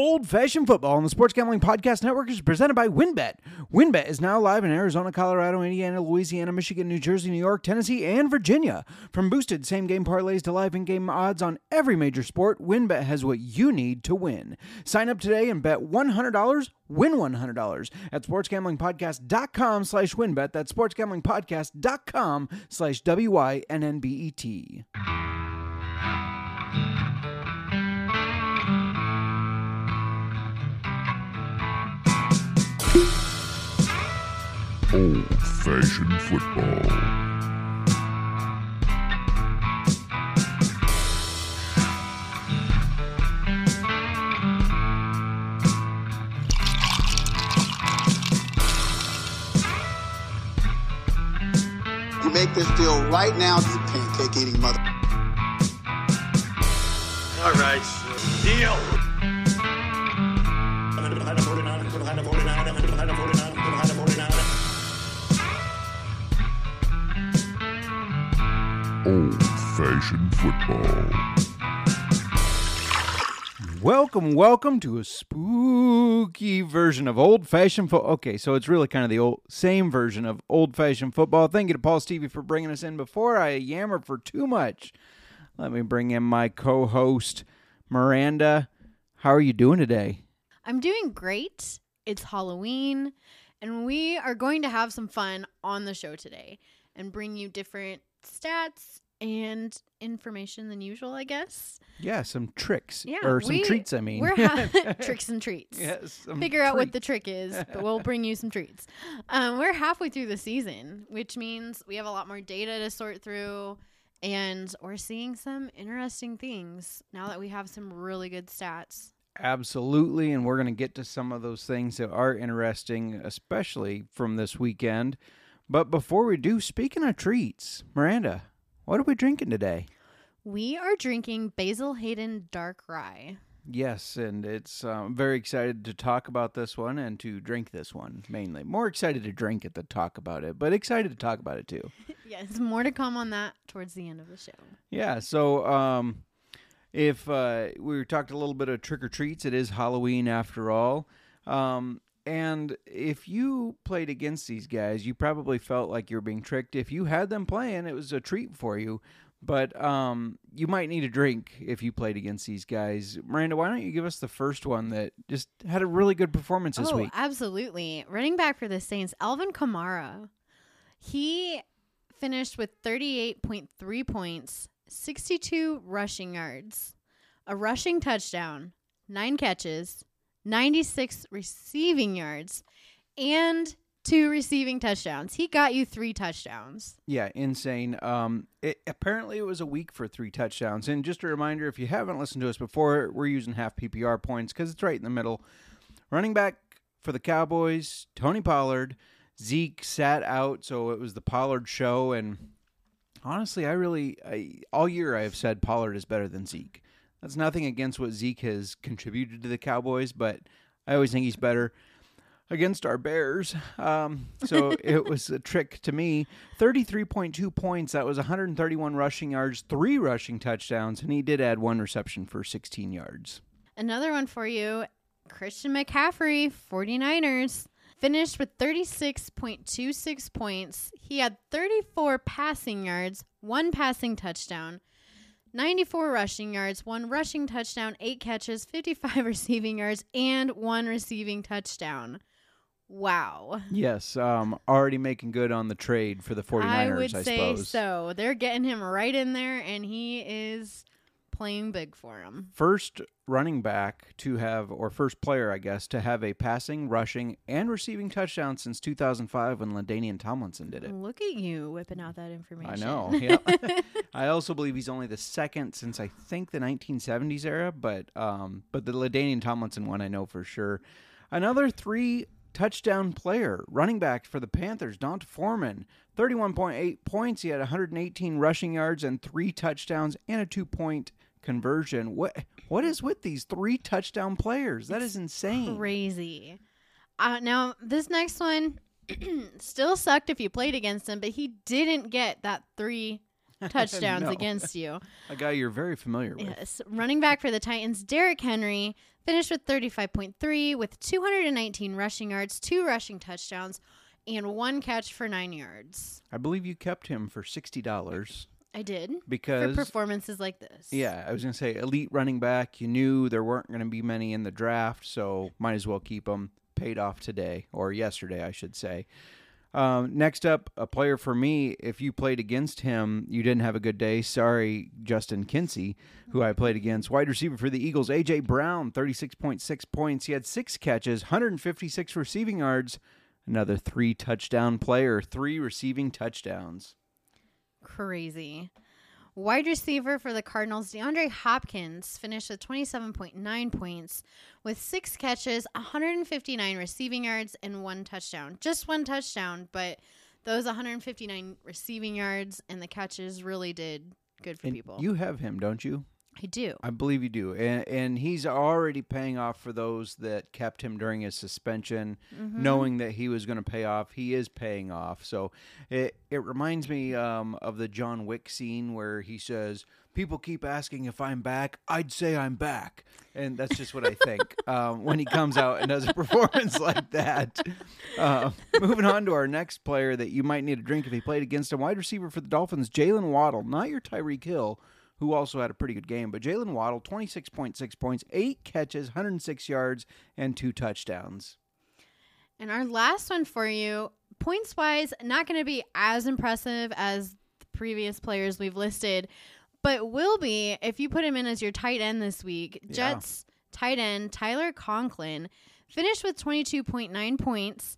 Old Fashioned Football on the Sports Gambling Podcast Network is presented by WynnBET. WynnBET is now live in Arizona, Colorado, Indiana, Louisiana, Michigan, New Jersey, New York, Tennessee, and Virginia. From boosted same game parlays to live in game odds on every major sport, WynnBET has what you need to win. Sign up today and bet $100, win $100 at sportsgamblingpodcast.com slash wynnbet. That's sportsgamblingpodcast.com slash W-Y-N-N-B-E-T. Old fashioned football. You make this deal right now, you pancake eating mother. All right, deal. Old fashioned football. Welcome, welcome to a spooky version of old fashioned football. Okay, so it's really kind of the old same version of old fashioned football. Thank you to Paul Stevie for bringing us in. Before I yammer for too much, let me bring in my co-host Miranda. How are you doing today? I'm doing great. It's Halloween, and we are going to have some fun on the show today and bring you different stats and information than usual, I guess. Yeah, some tricks Yeah, or some we- treats. I mean, We're ha- tricks and treats. yes, some Figure out what the trick is, but we'll bring you some treats. Um, we're halfway through the season, which means we have a lot more data to sort through, and we're seeing some interesting things now that we have some really good stats. Absolutely, and we're going to get to some of those things that are interesting, especially from this weekend. But before we do, speaking of treats, Miranda, what are we drinking today? We are drinking Basil Hayden Dark Rye. Yes, and it's um, very excited to talk about this one and to drink this one mainly. More excited to drink it than talk about it, but excited to talk about it too. Yes, more to come on that towards the end of the show. Yeah, so um, if uh, we talked a little bit of trick or treats, it is Halloween after all. Um, and if you played against these guys, you probably felt like you were being tricked. If you had them playing, it was a treat for you. But um, you might need a drink if you played against these guys. Miranda, why don't you give us the first one that just had a really good performance this oh, week? absolutely. Running back for the Saints, Alvin Kamara. He finished with 38.3 points, 62 rushing yards, a rushing touchdown, nine catches, 96 receiving yards, and two receiving touchdowns. He got you three touchdowns. Yeah, insane. Um, it, apparently it was a week for three touchdowns. And just a reminder, if you haven't listened to us before, we're using half PPR points because it's right in the middle. Running back for the Cowboys, Tony Pollard. Zeke sat out, so it was the Pollard show. And honestly, I really, I, all year I have said Pollard is better than Zeke. That's nothing against what Zeke has contributed to the Cowboys, but I always think he's better against our Bears. Um, so it was a trick to me. 33.2 points. That was 131 rushing yards, three rushing touchdowns, and he did add one reception for 16 yards. Another one for you Christian McCaffrey, 49ers, finished with 36.26 points. He had 34 passing yards, one passing touchdown, 94 rushing yards, one rushing touchdown, eight catches, 55 receiving yards, and one receiving touchdown. Wow. Yes, um, already making good on the trade for the 49ers, I, I would say suppose. so. They're getting him right in there, and he is playing big for him. First running back to have, or first player, I guess, to have a passing, rushing, and receiving touchdown since 2005 when LaDainian Tomlinson did it. Look at you whipping out that information. I know. Yeah. I also believe he's only the second since I think the 1970s era, but um, but the Ladainian Tomlinson one I know for sure. Another three touchdown player, running back for the Panthers, D'Onta Foreman, 31.8 points. He had 118 rushing yards and three touchdowns and a two point conversion. What what is with these three touchdown players? That is insane. Crazy. Uh, now, this next one still sucked if you played against him, but he didn't get that three touchdowns No. against you. A guy you're very familiar with. Yes. Running back for the Titans, Derrick Henry finished with 35.3 with 219 rushing yards, two rushing touchdowns, and one catch for nine yards. I believe you kept him for sixty dollars I did because for performances like this. yeah, I was gonna say elite running back. You knew there weren't gonna be many in the draft, so might as well keep them. Paid off today or yesterday, I should say. Um, next up, a player for me. If you played against him, you didn't have a good day. Sorry, Justin Kinsey, who I played against. Wide receiver for the Eagles, AJ Brown, thirty-six point six points. He had six catches, hundred and fifty-six receiving yards. Another three touchdown player, three receiving touchdowns. Crazy. Wide receiver for the Cardinals, DeAndre Hopkins finished with 27.9 points with six catches, 159 receiving yards, and one touchdown. Just one touchdown, but those 159 receiving yards and the catches really did good for And people. You have him, don't you? I do. I believe you do, and and he's already paying off for those that kept him during his suspension, Mm-hmm. knowing that he was going to pay off. He is paying off, so it it reminds me um, of the John Wick scene where he says, "People keep asking if I'm back. I'd say I'm back," and that's just what I think um, when he comes out and does a performance like that. Uh, moving on to our next player that you might need a drink if he played against a wide receiver for the Dolphins, Jaylen Waddle, not your Tyreek Hill who also had a pretty good game. But Jaylen Waddle, 26.6 points, eight catches, 106 yards, and two touchdowns. And our last one for you, points wise, not going to be as impressive as the previous players we've listed, but will be if you put him in as your tight end this week. Yeah. Jets tight end Tyler Conklin finished with 22.9 points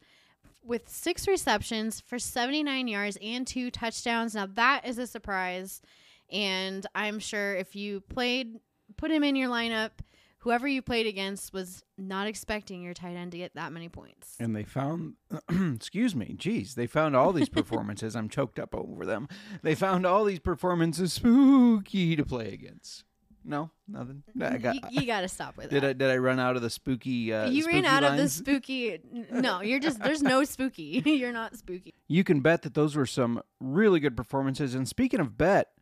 with six receptions for 79 yards and two touchdowns. Now, that is a surprise. And I'm sure if you played, put him in your lineup, whoever you played against was not expecting your tight end to get that many points. And they found, excuse me, geez, they found all these performances. I'm choked up over them. They found all these performances spooky to play against. No, nothing. I got, you, you got to stop with it. did I did I run out of the spooky? Uh, you ran spooky out of the spooky. No, you're just there's no spooky. you're not spooky. you can bet that those were some really good performances. And speaking of bet,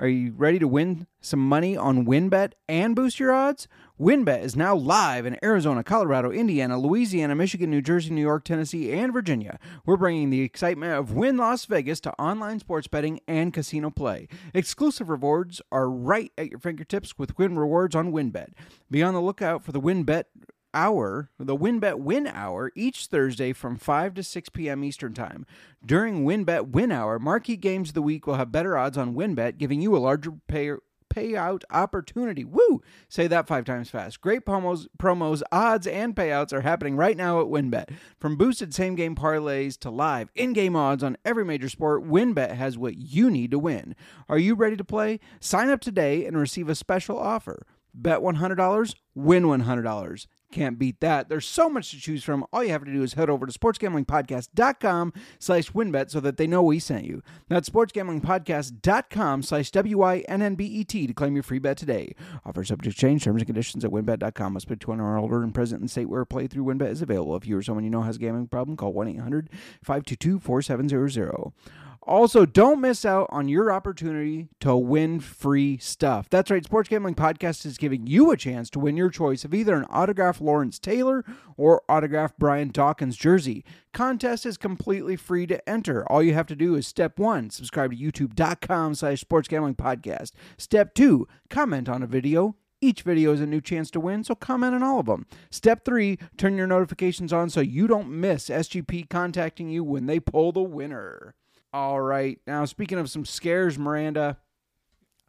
are you ready to win some money on WynnBET and boost your odds? WynnBET is now live in Arizona, Colorado, Indiana, Louisiana, Michigan, New Jersey, New York, Tennessee, and Virginia. We're bringing the excitement of Wynn Las Vegas to online sports betting and casino play. Exclusive rewards are right at your fingertips with Wynn Rewards on WynnBET. Be on the lookout for the WynnBET hour, the WynnBET Win Hour, each Thursday from 5 to 6 p.m. Eastern Time. During WynnBET Win Hour, marquee games of the week will have better odds on WynnBET, giving you a larger pay- payout opportunity. Woo! Say that five times fast. Great promos, promos, odds, and payouts are happening right now at WynnBET. From boosted same game parlays to live in game odds on every major sport, WynnBET has what you need to win. Are you ready to play? Sign up today and receive a special offer. Bet $100, win $100. Can't beat that. There's so much to choose from. All you have to do is head over to sportsgamblingpodcast.com slash wynnbet so that they know we sent you. That's sportsgamblingpodcast.com slash W-Y-N-N-B-E-T to claim your free bet today. Offer subject to change. Terms and conditions at wynnbet.com. Must be 21 or older and present in state where playthrough wynnbet is available. If you or someone you know has a gambling problem, call 1-800-522-4700. Also, don't miss out on your opportunity to win free stuff. That's right, Sports Gambling Podcast is giving you a chance to win your choice of either an autographed Lawrence Taylor or autographed Brian Dawkins jersey. Contest is completely free to enter. All you have to do is step one, subscribe to youtube.com slash sports gambling podcast. Step two, comment on a video. Each video is a new chance to win, so comment on all of them. Step three, turn your notifications on so you don't miss SGP contacting you when they pull the winner. All right. Now, speaking of some scares, Miranda,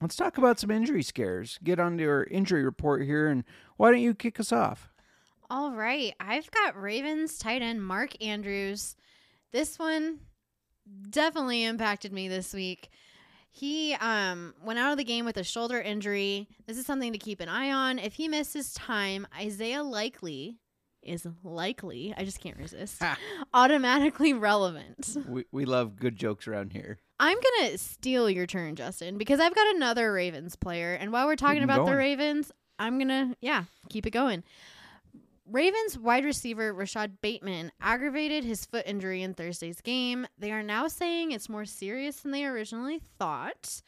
let's talk about some injury scares. Get on your injury report here, and why don't you kick us off? All right, I've got Ravens tight end Mark Andrews. This one definitely impacted me this week. He um went out of the game with a shoulder injury. This is something to keep an eye on. If he misses time, Isaiah Likely is likely, I just can't resist, automatically relevant. We, we love good jokes around here. I'm going to steal your turn, Justin, because I've got another Ravens player. And while we're talking about the. Ravens, I'm going to, yeah, keep it going. Ravens wide receiver Rashod Bateman aggravated his foot injury in Thursday's game. They are now saying it's more serious than they originally thought,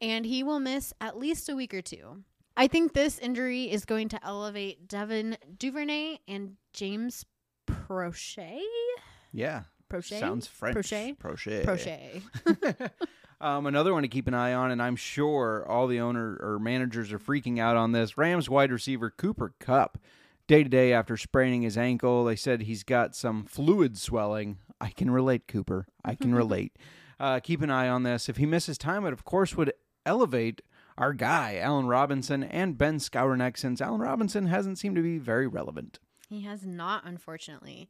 and he will miss at least a week or two. I think this injury is going to elevate Devin Duvernay and James Proche. Yeah. Prochet? Sounds French. Prochet? Prochet. Prochet. um, another one to keep an eye on, and I'm sure all the owner or managers are freaking out on this. Rams wide receiver Cooper Kupp, day to day after spraining his ankle. They said he's got some fluid swelling. I can relate, Cooper. I can relate. Uh, keep an eye on this. If he misses time, it of course would elevate our guy, Allen Robinson, and Ben Skowronek, since Allen Robinson hasn't seemed to be very relevant. He has not, unfortunately.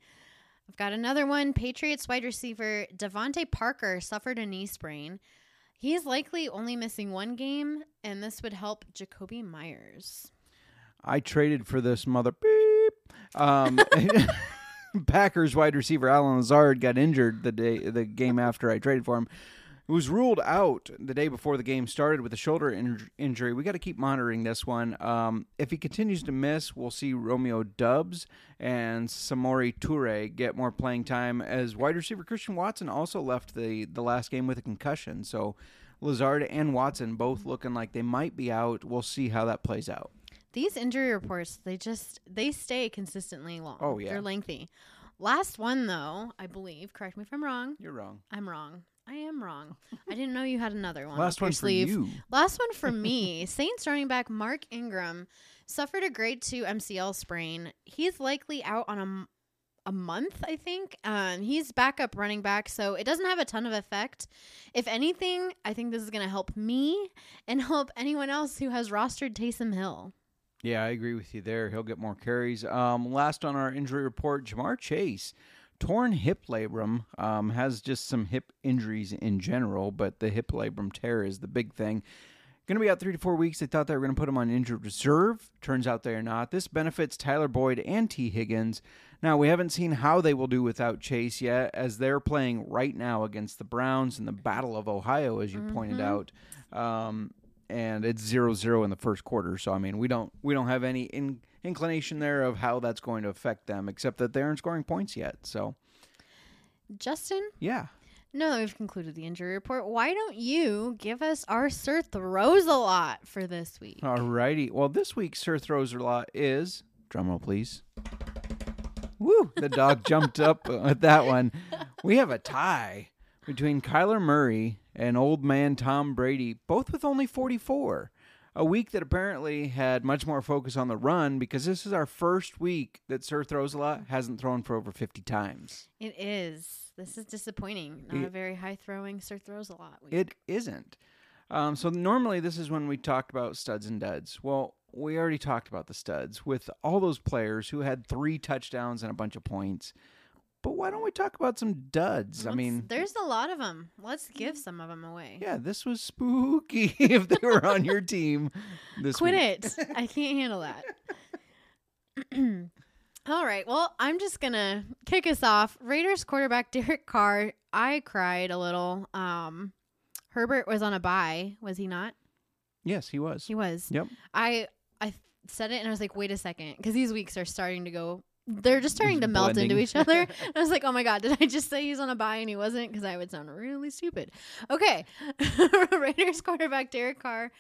I've got another one. Patriots wide receiver DeVante Parker suffered a knee sprain. He's likely only missing one game, and this would help Jakobi Meyers. I traded for this mother beep. Um, Packers wide receiver Allen Lazard got injured the day the game after I traded for him. It was ruled out the day before the game started with a shoulder in- injury. We got to keep monitoring this one. Um, if he continues to miss, we'll see Romeo Doubs and Samori Toure get more playing time. As wide receiver Christian Watson also left the the last game with a concussion, so Lazard and Watson both looking like they might be out. We'll see how that plays out. These injury reports, they just they stay consistently long. Oh, yeah. They're lengthy. Last one though, I believe, correct me if I'm wrong. You're wrong. I'm wrong. I am wrong. I didn't know you had another one. Last one for sleeve. you. Last one for me. Saints running back Mark Ingram suffered a grade two MCL sprain. He's likely out on a a month, I think. Um, he's backup running back, so it doesn't have a ton of effect. If anything, I think this is going to help me and help anyone else who has rostered Taysom Hill. Yeah, I agree with you there. He'll get more carries. Um, last on our injury report, Ja'Marr Chase, torn hip labrum, um, has just some hip injuries in general, but the hip labrum tear is the big thing. Going to be out three to four weeks. They thought they were going to put him on injured reserve. Turns out they are not. This benefits Tyler Boyd and Tee Higgins. Now, we haven't seen how they will do without Chase yet, as they're playing right now against the Browns in the Battle of Ohio, as you pointed out. Um, and it's zero zero in the first quarter. So I mean, we don't we don't have any in, inclination there of how that's going to affect them, except that they aren't scoring points yet. So Justin, yeah, No, that we've concluded the injury report, why don't you give us our Sir Throws a Lot for this week? alrighty. Well, this week's Sir Throws a Lot is drumroll, please. Woo! The dog jumped up at that one. We have a tie between Kyler Murray and old man Tom Brady, both with only 44. A week that apparently had much more focus on the run because this is our first week that Sir Throws a Lot hasn't thrown for over 50 times. It is. This is disappointing. Not It- a very high throwing Sir Throws a Lot week. It isn't. Um, so normally this is when we talk about studs and duds. Well, we already talked about the studs with all those players who had three touchdowns and a bunch of points. But why don't we talk about some duds? I Let's- mean, there's a lot of them. Let's give some of them away. yeah, this was spooky if they were on your team. This Quit week. it. I can't handle that. All right. Well, I'm just going to kick us off. Raiders quarterback Derek Carr, I cried a little. Um Herbert was on a bye, was he not? Yes, he was. He was. Yep. I I said it and I was like, "Wait a second, cuz these weeks are starting to go they're just starting to melt into each other. And I was like, "Oh my god, did I just say he's on a bye and he wasn't?" Cuz I would sound really stupid. Okay. Raiders quarterback Derek Carr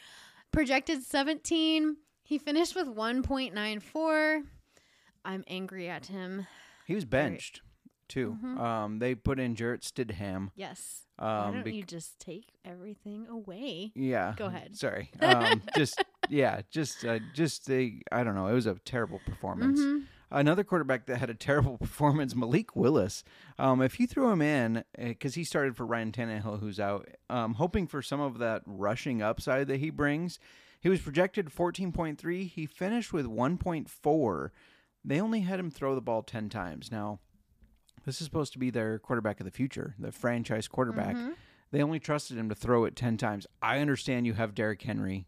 projected 17. He finished with 1.94. I'm angry at him. He was benched too. Mhm. Um, they put in Jarrett Stidham. Yes. Why Um, don't bec- you just take everything away? yeah. Go ahead. Sorry. Um, just yeah, just uh, just a I don't know. It was a terrible performance. Mhm. Another quarterback that had a terrible performance, Malik Willis. Um, if you threw him in, because he started for Ryan Tannehill, who's out, um, hoping for some of that rushing upside that he brings, he was projected 14.3. He finished with 1.4. They only had him throw the ball 10 times. Now, this is supposed to be their quarterback of the future, the franchise quarterback. Mhm. They only trusted him to throw it 10 times. I understand you have Derrick Henry,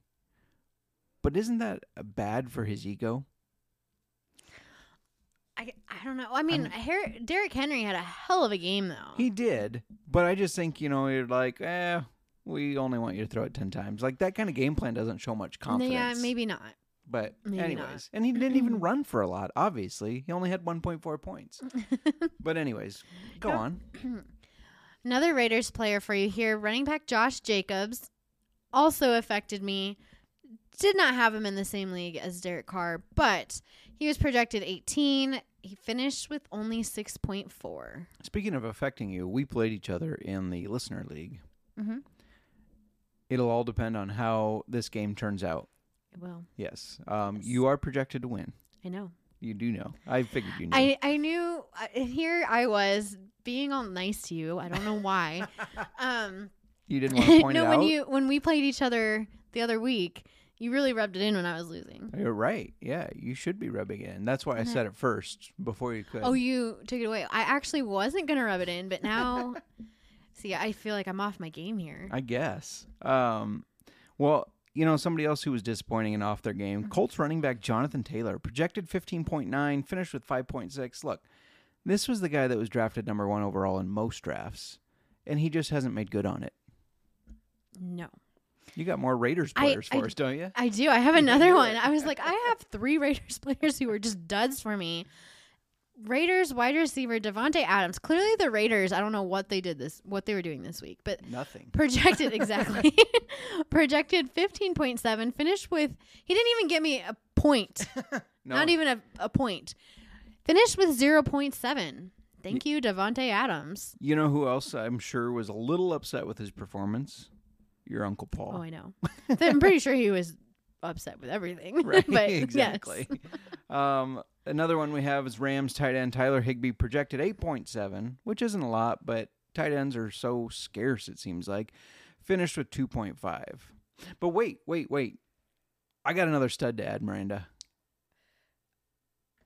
but isn't that bad for his ego? I, I don't know. I mean, Her- Derrick Henry had a hell of a game though. He did, but I just think you know you're like, eh, we only want you to throw it ten times. Like that kind of game plan doesn't show much confidence. Yeah, maybe not. But Maybe anyways, not. and he didn't even run for a lot. Obviously, he only had 1.4 points. but anyways, go on. Another Raiders player for you here, running back Josh Jacobs, also affected me. Did not have him in the same league as Derek Carr, but he was projected 18. He finished with only 6.4. Speaking of affecting you, we played each other in the listener league. Mhm. It'll all depend on how this game turns out. Well, Yes, um, you are projected to win. I know. You do know. I figured you knew. I, I knew uh, here I was being all nice to you. I don't know why. um, you didn't want to point no, it when out. you when we played each other the other week, you really rubbed it in when I was losing. You're right. Yeah, you should be rubbing it in. That's why I said it first before you could. Oh, you took it away. I actually wasn't gonna rub it in, but now, see, I feel like I'm off my game here. I guess. Um, well, you know, somebody else who was disappointing and off their game, Mm-hmm. Colts running back Jonathan Taylor, projected 15.9, finished with 5.6. Look, this was the guy that was drafted number one overall in most drafts, and he just hasn't made good on it. No, You got more Raiders players I- for us, don't you? I do. I have another one. I was like, I have three Raiders players who were just duds for me. Raiders wide receiver Davante Adams. Clearly, the Raiders. I don't know what they did this, what they were doing this week, but Nothing. projected exactly projected 15.7 finished with he didn't even get me a point No. not even a, a point finished with 0.7 thank you Davante Adams You know who else I'm sure was a little upset with his performance? Your Uncle Paul. oh i know i'm pretty sure he was upset with everything Right, but exactly. yes. um, another one we have is Rams tight end Tyler Higbee projected 8.7, which isn't a lot, but tight ends are so scarce, it seems like. Finished with 2.5. But wait, wait, wait. I got another stud to add, Miranda.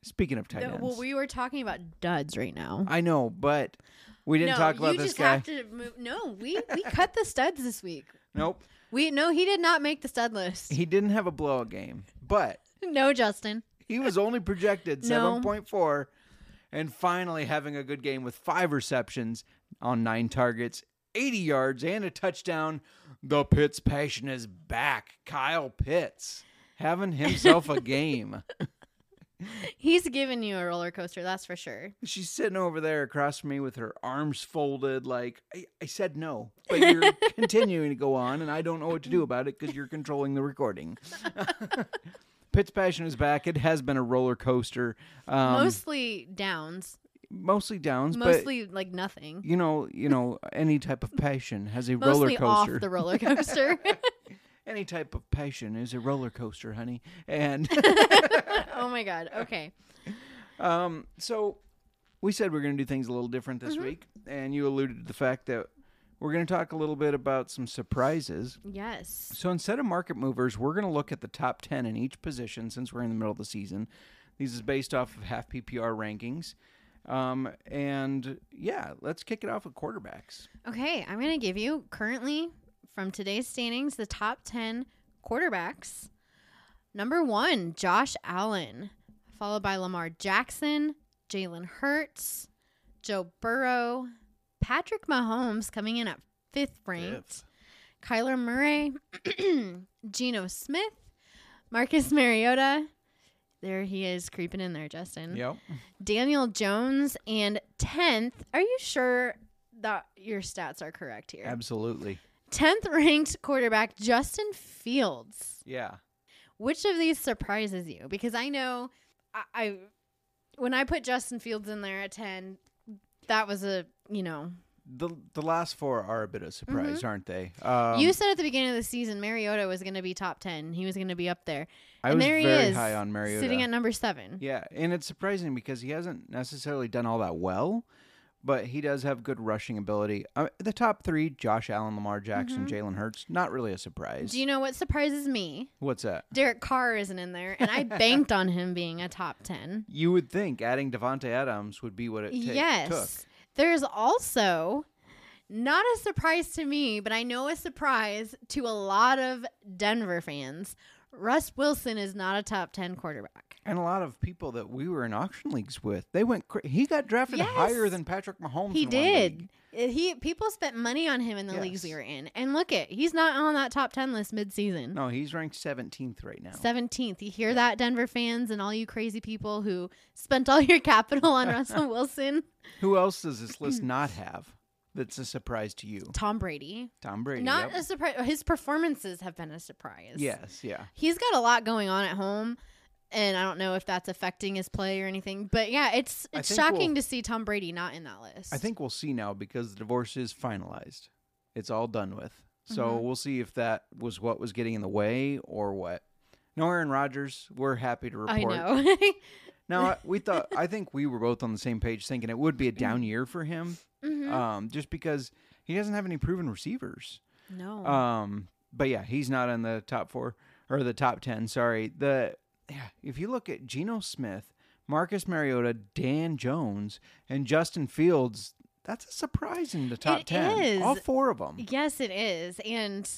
Speaking of tight No, ends. well we were talking about duds right now I know, but we didn't no, talk about you this just guy. have to move no we we cut the studs this week Nope. we no he did not make the stud list He didn't have a blowout game, but no justin He was only projected No. 7.4 and finally having a good game with five receptions on nine targets, 80 yards, and a touchdown. The Pitts passion is back. Kyle Pitts having himself a game. He's giving you a roller coaster that's for sure She's sitting over there across from me with her arms folded, like, I, I said no, but you're continuing to go on, and I don't know what to do about it because you're controlling the recording. Pitts passion is back. It has been a roller coaster. Um, mostly downs mostly downs, mostly like nothing. you know, you know, any type of passion has a roller Mostly off coaster. the roller coaster. any type of passion is a roller coaster, honey. And oh my god. Okay. um, so we said we are going to do things a little different Mm-hmm. this week, and you alluded to the fact that we're going to talk a little bit about some surprises. Yes. So instead of market movers, we're going to look at the top 10 in each position since we're in the middle of the season. These is based off of half PPR rankings. Um, and yeah, let's kick it off with quarterbacks. Okay, I'm going to give you currently from today's standings the top 10 quarterbacks. Number 1, Josh Allen, followed by Lamar Jackson, Jalen Hurts, Joe Burrow, Patrick Mahomes coming in at 5th ranked. Kyler Murray, Geno Smith, Marcus Mariota. There he is creeping in there, Justin. Yep. Daniel Jones and 10th. Are you sure that your stats are correct here? Absolutely. 10th ranked quarterback Justin Fields. Yeah. Which of these surprises you? Because I know I, I when I put Justin Fields in there at 10, that was a, you know, The the last four are a bit of surprise, aren't they? Um, you said at the beginning of the season Mariota was going to be top 10. He was going to be up there. I and was there very he is, high on Mariota. sitting at number 7. yeah, and it's surprising because he hasn't necessarily done all that well, but he does have good rushing ability. Uh, the top three: Josh Allen, Lamar Jackson, Jalen Hurts. Not really a surprise. Mm-hmm. Do you know what surprises me? What's that? Derek Carr isn't in there, and I banked on him being a top 10. You would think adding Davante Adams would be what it ta- yes. took. There's also not a surprise to me, but I know a surprise to a lot of Denver fans. Russ Wilson is not a top 10 quarterback. And a lot of people that we were in auction leagues with, they went. Cra- he got drafted Yes. higher than Patrick Mahomes. He in did. Uh, He people spent money on him in the leagues we Yes. were in, and look at he's not on that top ten list mid-season. No, he's ranked 17th right now. Seventeenth. You hear that, Denver fans, and all you crazy people who spent all your capital on Russell Wilson, Who else does this list not have? That's a surprise to you. Tom Brady. Tom Brady. Not yep. a surprise. His performances have been a surprise. Yes, yeah. he's got a lot going on at home. And I don't know if that's affecting his play or anything, but yeah, it's it's shocking we'll- to see Tom Brady not in that list. I think we'll see now because the divorce is finalized. It's all done with. So Mhm. we'll see if that was what was getting in the way or what. No Aaron Rodgers. We're happy to report. I know. Now we thought I think we were both on the same page, thinking it would be a down year for him, Mhm. um, just because he doesn't have any proven receivers. no. Um, but yeah, he's not in the top four or the top ten. Sorry. The if you look at Geno Smith, Marcus Mariota, Dan Jones, and Justin Fields, that's a surprise in the top It ten. is. All four of them. Yes, it is, and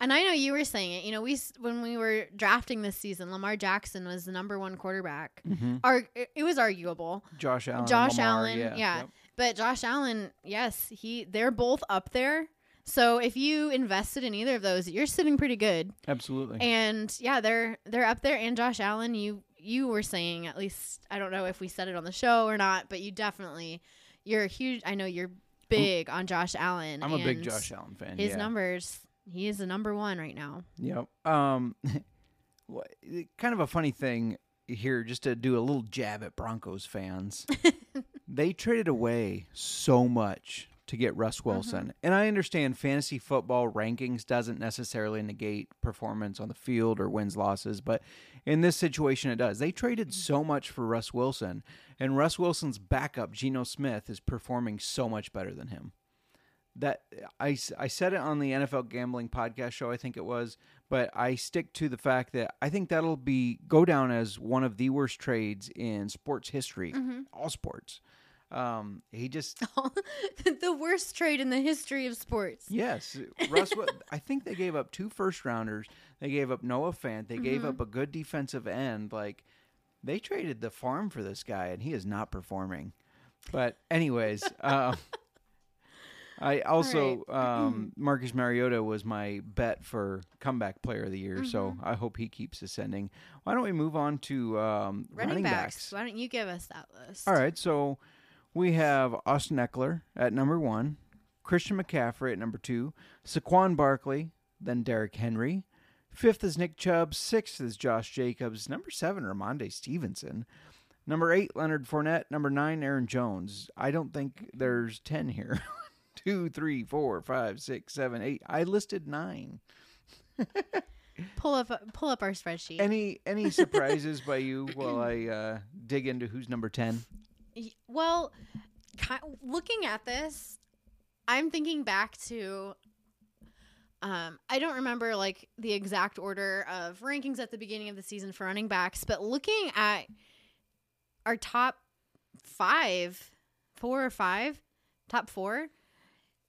and I know you were saying it. You know, we when we were drafting this season, Lamar Jackson was the number one quarterback. hmm Ar- it it was arguable, Josh Allen. Josh Lamar, Allen, Yeah. yeah. yep. but Josh Allen, yes, he they're both up there. So if you invested in either of those, you're sitting pretty good. Absolutely. And yeah, they're they're up there. And Josh Allen, you you were saying at least I don't know if we said it on the show or not, but you definitely you're a huge. I know you're big on Josh Allen. I'm a big Josh Allen fan. His yeah. numbers, he is the number one right now. Yep. Um, kind of a funny thing here, just to do a little jab at Broncos fans. they traded away so much to get Russ Wilson, mm-hmm. and I understand fantasy football rankings doesn't necessarily negate performance on the field or wins losses, but in this situation, it does. They traded mm. so much for Russ Wilson, and Russ Wilson's backup, Geno Smith, is performing so much better than him. That I, I said it on the NFL gambling podcast show I think it was but I stick to the fact that I think that'll be go down as one of the worst trades in sports history mm-hmm. all sports um he just the worst trade in the history of sports. yes Russ I think they gave up two first rounders they gave up Noah Fant they Mm-hmm. gave up a good defensive end like they traded the farm for this guy and he is not performing but anyways uh I also um, Marcus Mariota was my bet for comeback player of the year, so Mm-hmm. I hope he keeps ascending. Why don't we move on to um, Running, backs. Why don't you give us that list? All right, so we have Austin Ekeler at number one, Christian McCaffrey at number two, Saquon Barkley, then Derrick Henry. Fifth is Nick Chubb. Sixth is Josh Jacobs. Number seven, Rhamondre Stevenson. Number eight, Leonard Fournette. Number nine, Aaron Jones. I don't think there's ten here. Two, three, four, five, six, seven, eight. I listed nine. Pull up pull up our spreadsheet. Any any surprises by you while I uh, dig into who's number ten? Well, ki- looking at this, I'm thinking back to. Um, I don't remember like the exact order of rankings at the beginning of the season for running backs, but looking at our top five, four or five, top four,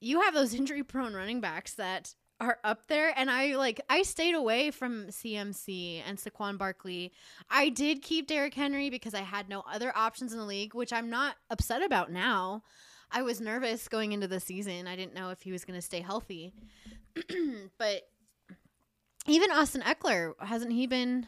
you have those injury prone running backs that are up there. And I like, I stayed away from CMC and Saquon Barkley. I did keep Derrick Henry because I had no other options in the league, which I'm not upset about now. I was nervous going into the season. I didn't know if he was going to stay healthy. but even Austin Ekeler, hasn't he been?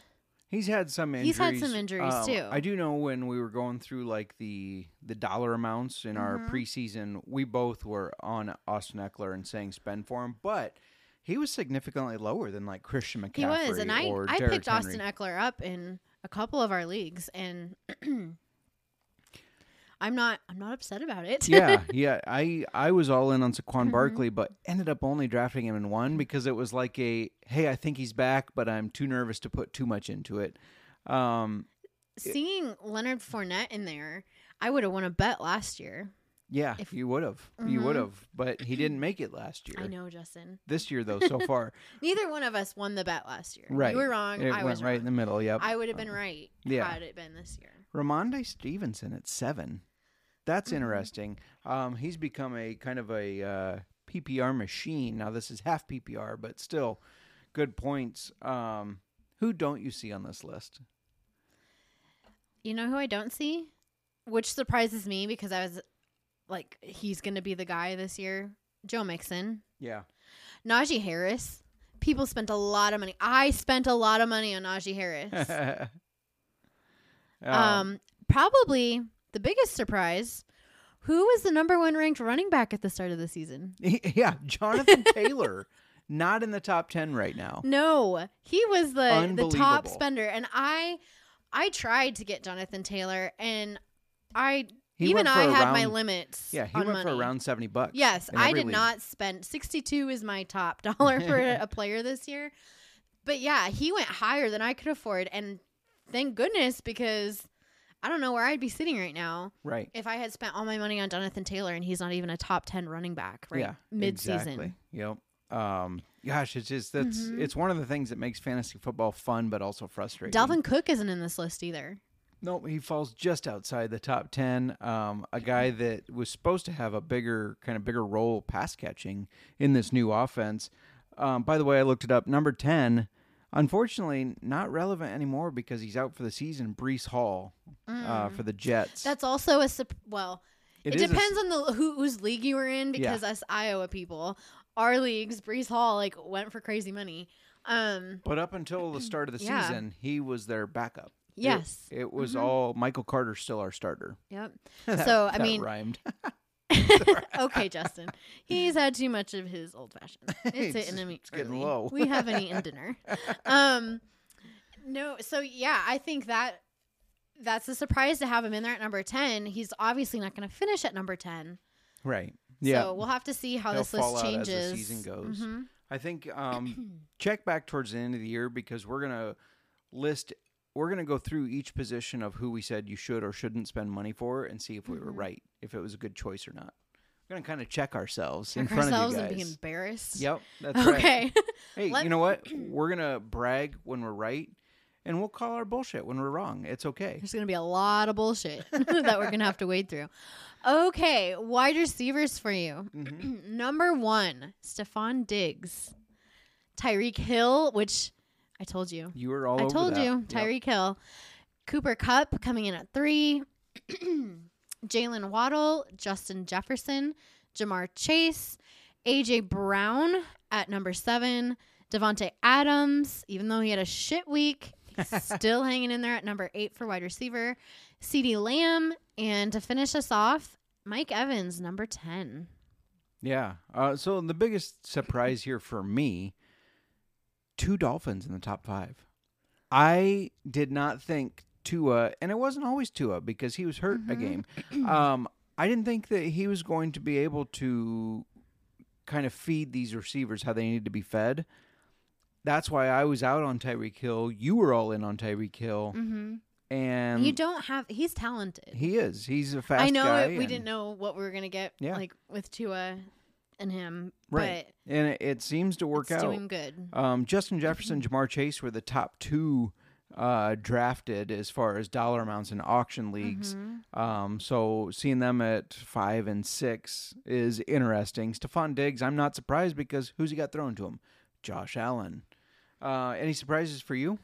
He's had some injuries. He's had some injuries, Um, too. I do know when we were going through like the the dollar amounts in our Mm-hmm. preseason, we both were on Austin Ekeler and saying spend for him, but he was significantly lower than like Christian McCaffrey He was, and I I picked Henry. Austin Ekeler up in a couple of our leagues, and I'm not I'm not upset about it. yeah, yeah. I I was all in on Mm-hmm. Saquon Barkley, but ended up only drafting him in one because it was like a hey, I think he's back, but I'm too nervous to put too much into it. Um, Seeing Leonard Fournette in there, I would have won a bet last year. Yeah, If- you would have, you would have, but he didn't make it last year. I know, Justin. This year though, so far, Neither one of us won the bet last year. right? You were wrong. It I went was right wrong. in the middle. Yep. I would have been right yeah. had it been this year. Rhamondre Stevenson at seven. That's Mm-hmm. interesting. Um, he's become a kind of a uh, PPR machine. Now this is half PPR, but still good points. Um, who don't you see on this list? You know who I don't see? Which surprises me because I was like, he's going to be the guy this year. Joe Mixon. Yeah. Najee Harris. People spent a lot of money. I spent a lot of money on Najee Harris. um, um, probably the biggest surprise. Who was the number one ranked running back at the start of the season? yeah, Jonathan Taylor, not in the top ten right now. No, he was the the top spender, and I I tried to get Jonathan Taylor, and I He even I had my limits. Yeah, he went for around seventy bucks. Yes, I did league. not spend 62 is my top dollar for a player this year. But yeah, he went higher than I could afford and thank goodness because I don't know where I'd be sitting right now Right. if I had spent all my money on Jonathan Taylor and he's not even a top 10 running back right Yeah. mid-season. Exactly. Yep. Um. Gosh, it's just that's Mhm. it's one of the things that makes fantasy football fun, but also frustrating. Dalvin Cook isn't in this list either. Nope, he falls just outside the top ten. Um, a guy that was supposed to have a bigger kind of bigger role pass catching in this new offense. Um, by the way, I looked it up. Number ten, unfortunately, not relevant anymore because he's out for the season. Breece Hall uh, for the Jets. Mm. That's also a sup- well, it, a s- depends on the who, whose league you were in because us Iowa people, our leagues, Breece Hall like went for crazy money. Um, But up until the start of the Yeah. season, he was their backup. It- Yes. it, was Mhm. all Michael Carter still our starter. yep. That- So, I mean- rhymed. okay, Justin. He's had too much of his old fashioned. It's It's- hitting him it's getting early. low. We haven't eaten dinner. Um, no. So yeah, I think that that's a surprise to have him in there at number ten. He's obviously not going to finish at number ten. right. Yeah. So we'll have to see how He'll this list out as the changes season goes. Mhm. I think um, check back towards the end of the year because we're gonna list. We're gonna go through each position of who we said you should or shouldn't spend money for, and see if we Mm-hmm. were right, if it was a good choice or not. We're gonna kind of check ourselves Check in front ourselves of you guys. and be embarrassed. Yep, that's right. Okay. Hey, you know what? We're gonna brag when we're right, and we'll call our bullshit when we're wrong. It's okay. There's going to be a lot of bullshit that we're going to have to wade through. Okay, wide receivers for you. Mm-hmm. Number one, Stefon Diggs. Tyreek Hill, which I told you. You were all I told that. you. Yep. Tyreek Hill. Cooper Kupp coming in at three. Jaylen Waddle, Justin Jefferson, Ja'Marr Chase, AJ Brown at number seven, Davante Adams, even though he had a shit week, still hanging in there at number eight for wide receiver, CeeDee Lamb, and to finish us off, Mike Evans, number 10. Yeah. Uh, so the biggest surprise here for me, two Dolphins in the top five. I did not think Tua, and it wasn't always Tua because he was hurt a game. Um, I didn't think that he was going to be able to kind of feed these receivers how they needed to be fed. That's why I was out on Tyreek Hill. You were all in on Tyreek Hill, Mm-hmm. and you don't have, he's talented. he is. He's a fast I know we didn't know what we were gonna get Yeah. like with Tua and him, Right. and it, it seems to work it's out. doing good. Um, Justin Jefferson, Ja'Marr Chase were the top two uh, drafted as far as dollar amounts in auction leagues. Mm-hmm. Um, so seeing them at five and six is interesting. Stefon Diggs, I'm not surprised because who's he got thrown to him? Josh Allen. Uh, any surprises for you?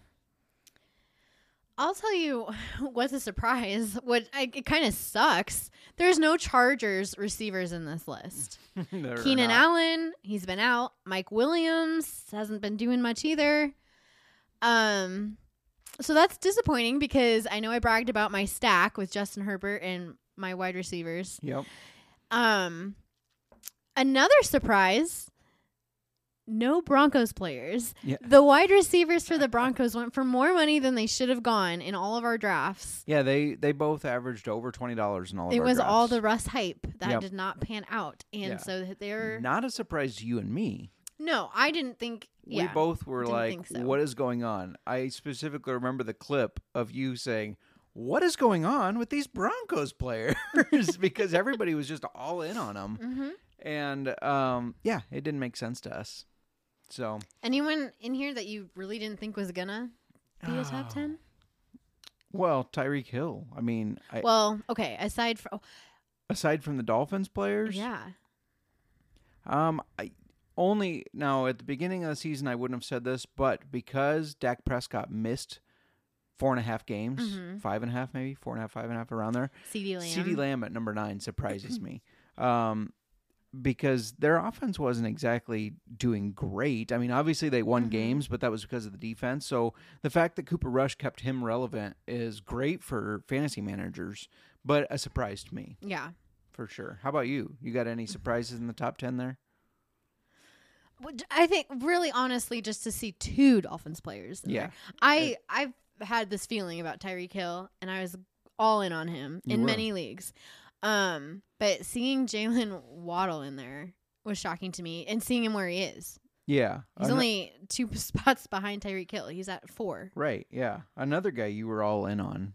I'll tell you what's a surprise. What I, it kind of sucks. There's no Chargers receivers in this list. Keenan. Allen, he's been out. Mike Williams hasn't been doing much either. Um, so that's disappointing because I know I bragged about my stack with Justin Herbert and my wide receivers. Yep. Um, another surprise. No Broncos players. Yeah. The wide receivers for the Broncos went for more money than they should have gone in all of our drafts. Yeah, they they both averaged over twenty dollars in all of It was all the Russ hype that Yep. did not pan out, and Yeah. so they're Not a surprise to you and me. no. I didn't think. we Yeah, both were like, so. "What is going on?" I specifically remember the clip of you saying, "What is going on with these Broncos players?" because everybody was just all in on them, hmm and um, yeah, it didn't make sense to us. So Anyone in here that you really didn't think was gonna be a top ten? well, Tyreek Hill. I mean, I, Well, okay. Aside from, aside from the Dolphins players, yeah, Um, I only now at the beginning of the season I wouldn't have said this, but because Dak Prescott missed four and a half games, Mhm. five and a half, maybe four and a half, five and a half around there. CeeDee Lamb. CeeDee Lamb at number nine surprises me. Um, because their offense wasn't exactly doing great. I mean, obviously they won Mhm. games, but that was because of the defense. So the fact that Cooper Rush kept him relevant is great for fantasy managers, but a surprise to me Yeah. for sure. How about you? You got any surprises in the top 10 there? I think really honestly just to see two Dolphins players. Yeah. there. I I've had this feeling about Tyreek Hill and I was all in on him You in were. many leagues. Um, but seeing Jaylen Waddle in there was shocking to me and seeing him where he is. Yeah. He's only two spots behind Tyreek Hill. He's at four. Right, yeah. Another guy you were all in on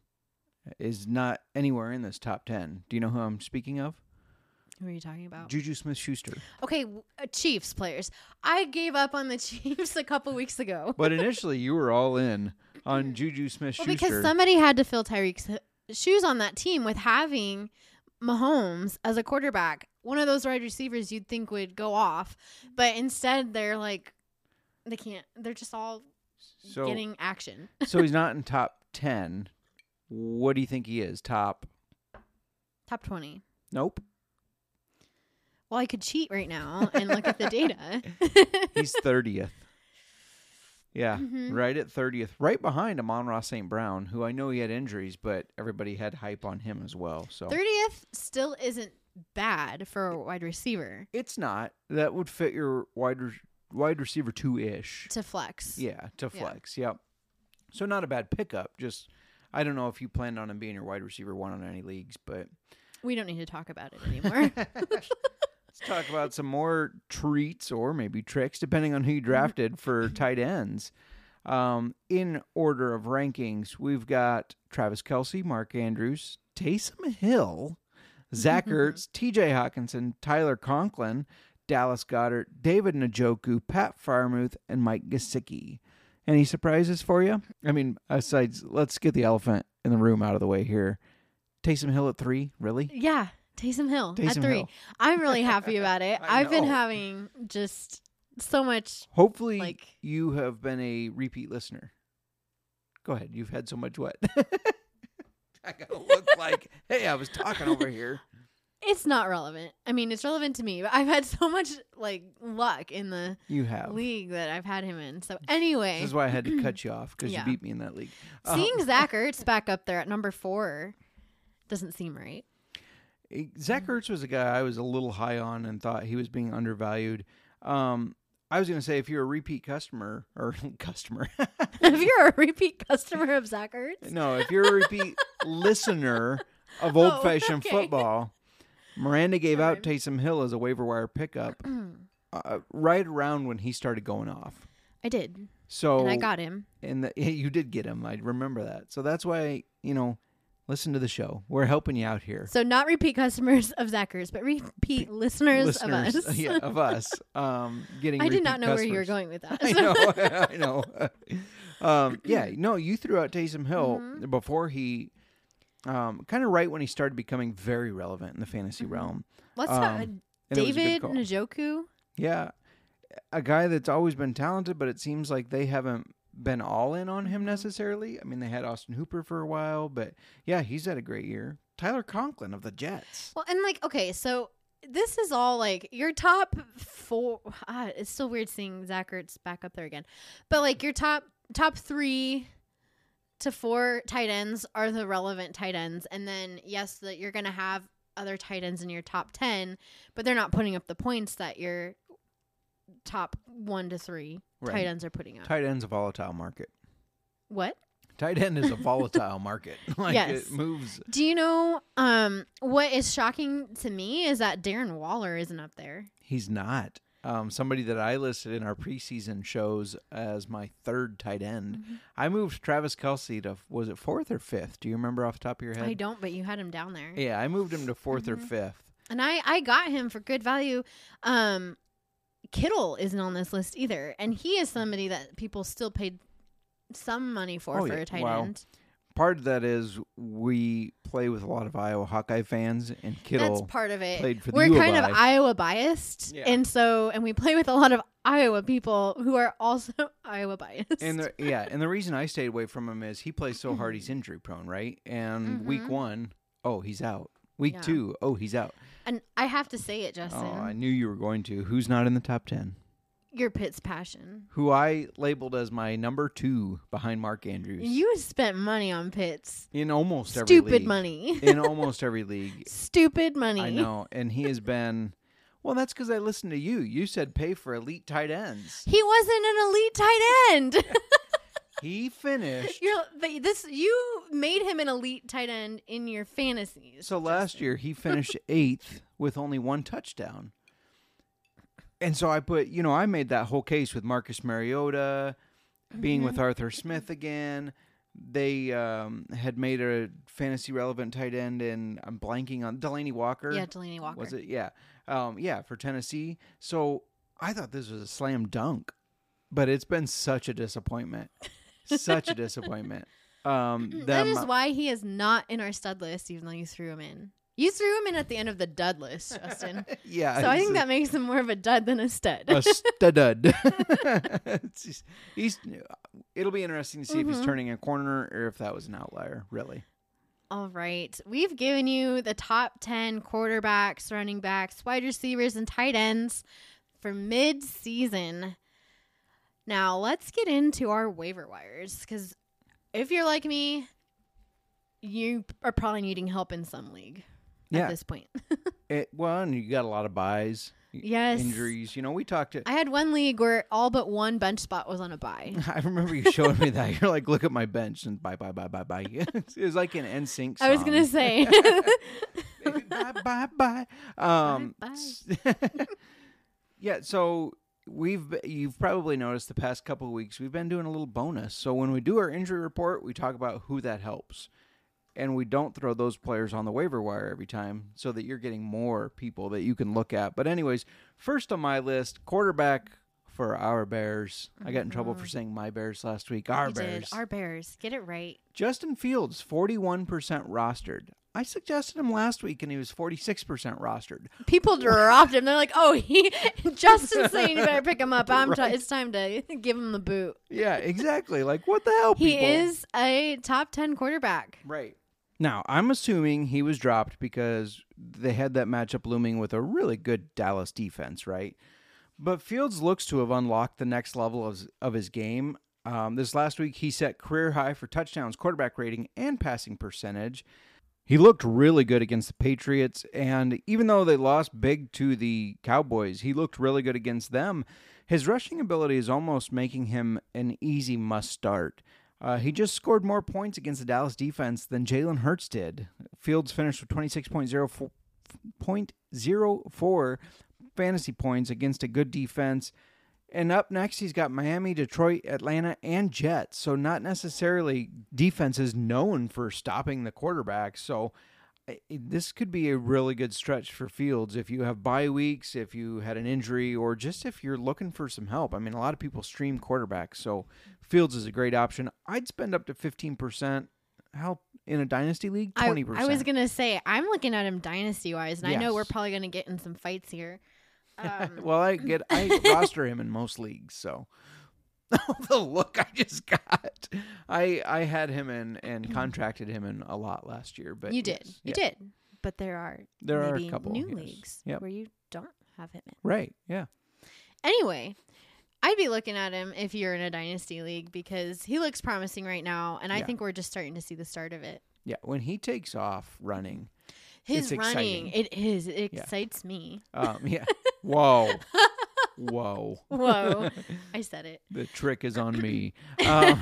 is not anywhere in this top 10. Do you know who I'm speaking of? Who are you talking about? Juju Smith Schuster. Okay, uh, Chiefs players. I gave up on the Chiefs a couple weeks ago. But initially, you were all in on Juju Smith Well, Schuster. because somebody had to fill Tyreek's shoes on that team with having Mahomes as a quarterback. One of those wide receivers you'd think would go off, but instead they're like, they can't. They're just all so, getting action. so he's not in top 10. What do you think he is? Top? Top twenty. Nope. Well, I could cheat right now and look at the data. He's 30th. Yeah, Mhm. right at 30th. Right behind Amon-Ra St. Brown, who I know he had injuries, but everybody had hype on him as well. So Thirtieth still isn't bad for a wide receiver it's not. That would fit your wide, re- wide receiver two ish. to flex. Yeah, to Yeah. flex. Yep. So not a bad pickup. Just I don't know if you planned on him being your wide receiver one on any leagues, but We don't need to talk about it anymore. let's talk about some more treats or maybe tricks, depending on who you drafted for tight ends. Um, in order of rankings, we've got Travis Kelce, Mark Andrews, Taysom Hill, Zach Ertz, T.J. Hockenson, Tyler Conklin, Dallas Goedert, David Njoku, Pat Freiermuth, and Mike Gesicki. Any surprises for you? I mean, aside, let's get the elephant in the room out of the way here. Taysom Hill at three, really? yeah, Taysom Hill Taysom at three. Hill. I'm really happy about it. I I've been having just so much. Hopefully, Like- you have been a repeat listener. Go ahead. You've had so much what? I gotta look like, hey, I was talking over here. It's not relevant. I mean, it's relevant to me, but I've had so much like luck in the You have. league that I've had him in. So anyway, This is why I had to cut you off because Yeah. you beat me in that league. Uh, seeing Zach Ertz back up there at number four doesn't seem right. Zach Ertz was a guy I was a little high on and thought he was being undervalued. Um, I was going to say if you're a repeat customer or customer, if you're a repeat customer of Zach Ertz, no, if you're a repeat listener of old fashioned okay. football, Miranda gave out Sorry. Taysom Hill as a waiver wire pickup uh, right around when he started going off. I did, So and I got him. and the, you did get him. I remember that. So that's why you know, listen to the show. We're helping you out here. So not repeat customers of Zach Ertz, but repeat listeners, listeners of us. yeah, of us um, getting. I did not know where you were going with that. I know, I know. um, yeah, no, you threw out Taysom Hill Mm-hmm. before he, um, kind of right when he started becoming very relevant in the fantasy realm. Let's Um, talk. and it was a good David. Njoku. Yeah, a guy that's always been talented, but it seems like they haven't been all in on him necessarily. I mean, they had Austin Hooper for a while, but yeah, he's had a great year. Tyler Conklin of the Jets. Well, and like, okay, so this is all like your top four. Ah, it's still weird seeing Zach Ertz back up there again, but like your top top three to four tight ends are the relevant tight ends, and then yes, that you're gonna have other tight ends in your top ten, but they're not putting up the points that your top one to three Right. tight ends are putting up. Tight end's a volatile market. what? Tight end is a volatile market. Like Yes. it moves. Do you know um what is shocking to me is that Darren Waller isn't up there. He's not. Um, somebody that I listed in our preseason shows as my third tight end. Mm-hmm. I moved Travis Kelce to was it fourth or fifth? Do you remember off the top of your head? I don't, but you had him down there. Yeah, I moved him to 4th Mm-hmm. or fifth. And I I got him for good value. Um Kittle isn't on this list either, and he is somebody that people still paid some money for Oh, for yeah. a tight Wow. end. Part of that is we play with a lot of Iowa Hawkeye fans, and Kittle. That's part of it. played for We're U kind of I. Iowa biased, Yeah. and so and we play with a lot of Iowa people who are also Iowa biased. And the, yeah, and the reason I stayed away from him is he plays so hard he's injury prone, right? And week Mhm. one, oh, he's out. Week Yeah. two, oh, he's out. And I have to say it, Justin. Oh, I knew you were going to. Who's not in the top ten? Your Pitt's passion. Who I labeled as my number two behind Mark Andrews. You spent money on Pitts. in almost every Stupid money. in almost every league. Stupid money. I know, and he has been. Well, that's because I listened to you. You said pay for elite tight ends. He wasn't an elite tight end. He finished. You're this you made him an elite tight end in your fantasies. So last year he finished eighth with only one touchdown. And so I put, you know, I made that whole case with Marcus Mariota being Mm-hmm. with Arthur Smith again. They um, had made a fantasy relevant tight end, and I'm blanking on Delanie Walker. Yeah, Delanie Walker. Was it? Yeah. Um, yeah, for Tennessee. So I thought this was a slam dunk, but it's been such a disappointment. Such a disappointment. Um, that them- why he is not in our stud list, even though you threw him in. You threw him in at the end of the dud list, Justin. yeah. so I think a- that makes him more of a dud than a stud. a stud. Just- he's. It'll be interesting to see if Mm-hmm. he's turning a corner or if that was an outlier. Really. All right. We've given you the top 10 quarterbacks, running backs, wide receivers, and tight ends for mid season. Now, let's get into our waiver wires because if you're like me, you are probably needing help in some league Yeah. at this point. It, well, and you got a lot of buys. Yes. Injuries. You know, we talked to. I had one league where all but one bench spot was on a buy. I remember you showing me that. You're like, look at my bench and bye, bye, bye, bye, bye. it was like an NSYNC song. I was going to say. bye, bye, bye. Um, Bye, yeah, so we've you've probably noticed the past couple of weeks we've been doing a little bonus. So when we do our injury report, we talk about who that helps. And we don't throw those players on the waiver wire every time so that you're getting more people that you can look at. But anyways, first on my list, quarterback for our Bears. I got in trouble for mm-hmm. saying my Bears last week. Our you Bears. did. Our Bears. Get it right. Justin Fields, 41% rostered. I suggested him last week and he was 46% rostered. people dropped him. They're like, "Oh, he Justin's saying you better pick him up. I'm ti it's time to give him the boot." Yeah, exactly. like, what the hell, He people? is a top ten quarterback. Right. Now, I'm assuming he was dropped because they had that matchup looming with a really good Dallas defense, right? But Fields looks to have unlocked the next level of, of his game. Um, this last week, he set career high for touchdowns, quarterback rating, and passing percentage. He looked really good against the Patriots, and even though they lost big to the Cowboys, he looked really good against them. His rushing ability is almost making him an easy must start. Uh, he just scored more points against the Dallas defense than Jalen Hurts did. Fields finished with 26.04 fantasy points against a good defense. And up next, he's got Miami, Detroit, Atlanta, and Jets. So, not necessarily defenses known for stopping the quarterback. So, this could be a really good stretch for Fields if you have bye weeks, if you had an injury, or just if you're looking for some help. I mean, a lot of people stream quarterbacks, so Fields is a great option. I'd spend up to 15% help in a dynasty league, 20%. I was gonna say I'm looking at him dynasty wise, and I know we're probably gonna get in some fights here. Um, well, I get I roster him in most leagues, so the look I just got. I I had him in and contracted him in a lot last year, but you did, yes, you yeah. did, but there are There are a couple, new yes. leagues Yep. where you don't have him in. Right, yeah. Anyway, I'd be looking at him if you're in a dynasty league because he looks promising right now, and I Yeah. think we're just starting to see the start of it. Yeah, when he takes off running, His It's running, exciting. it is, it Yeah. excites me. um, yeah. Whoa, whoa. Whoa, I said it. The trick is on me. Um,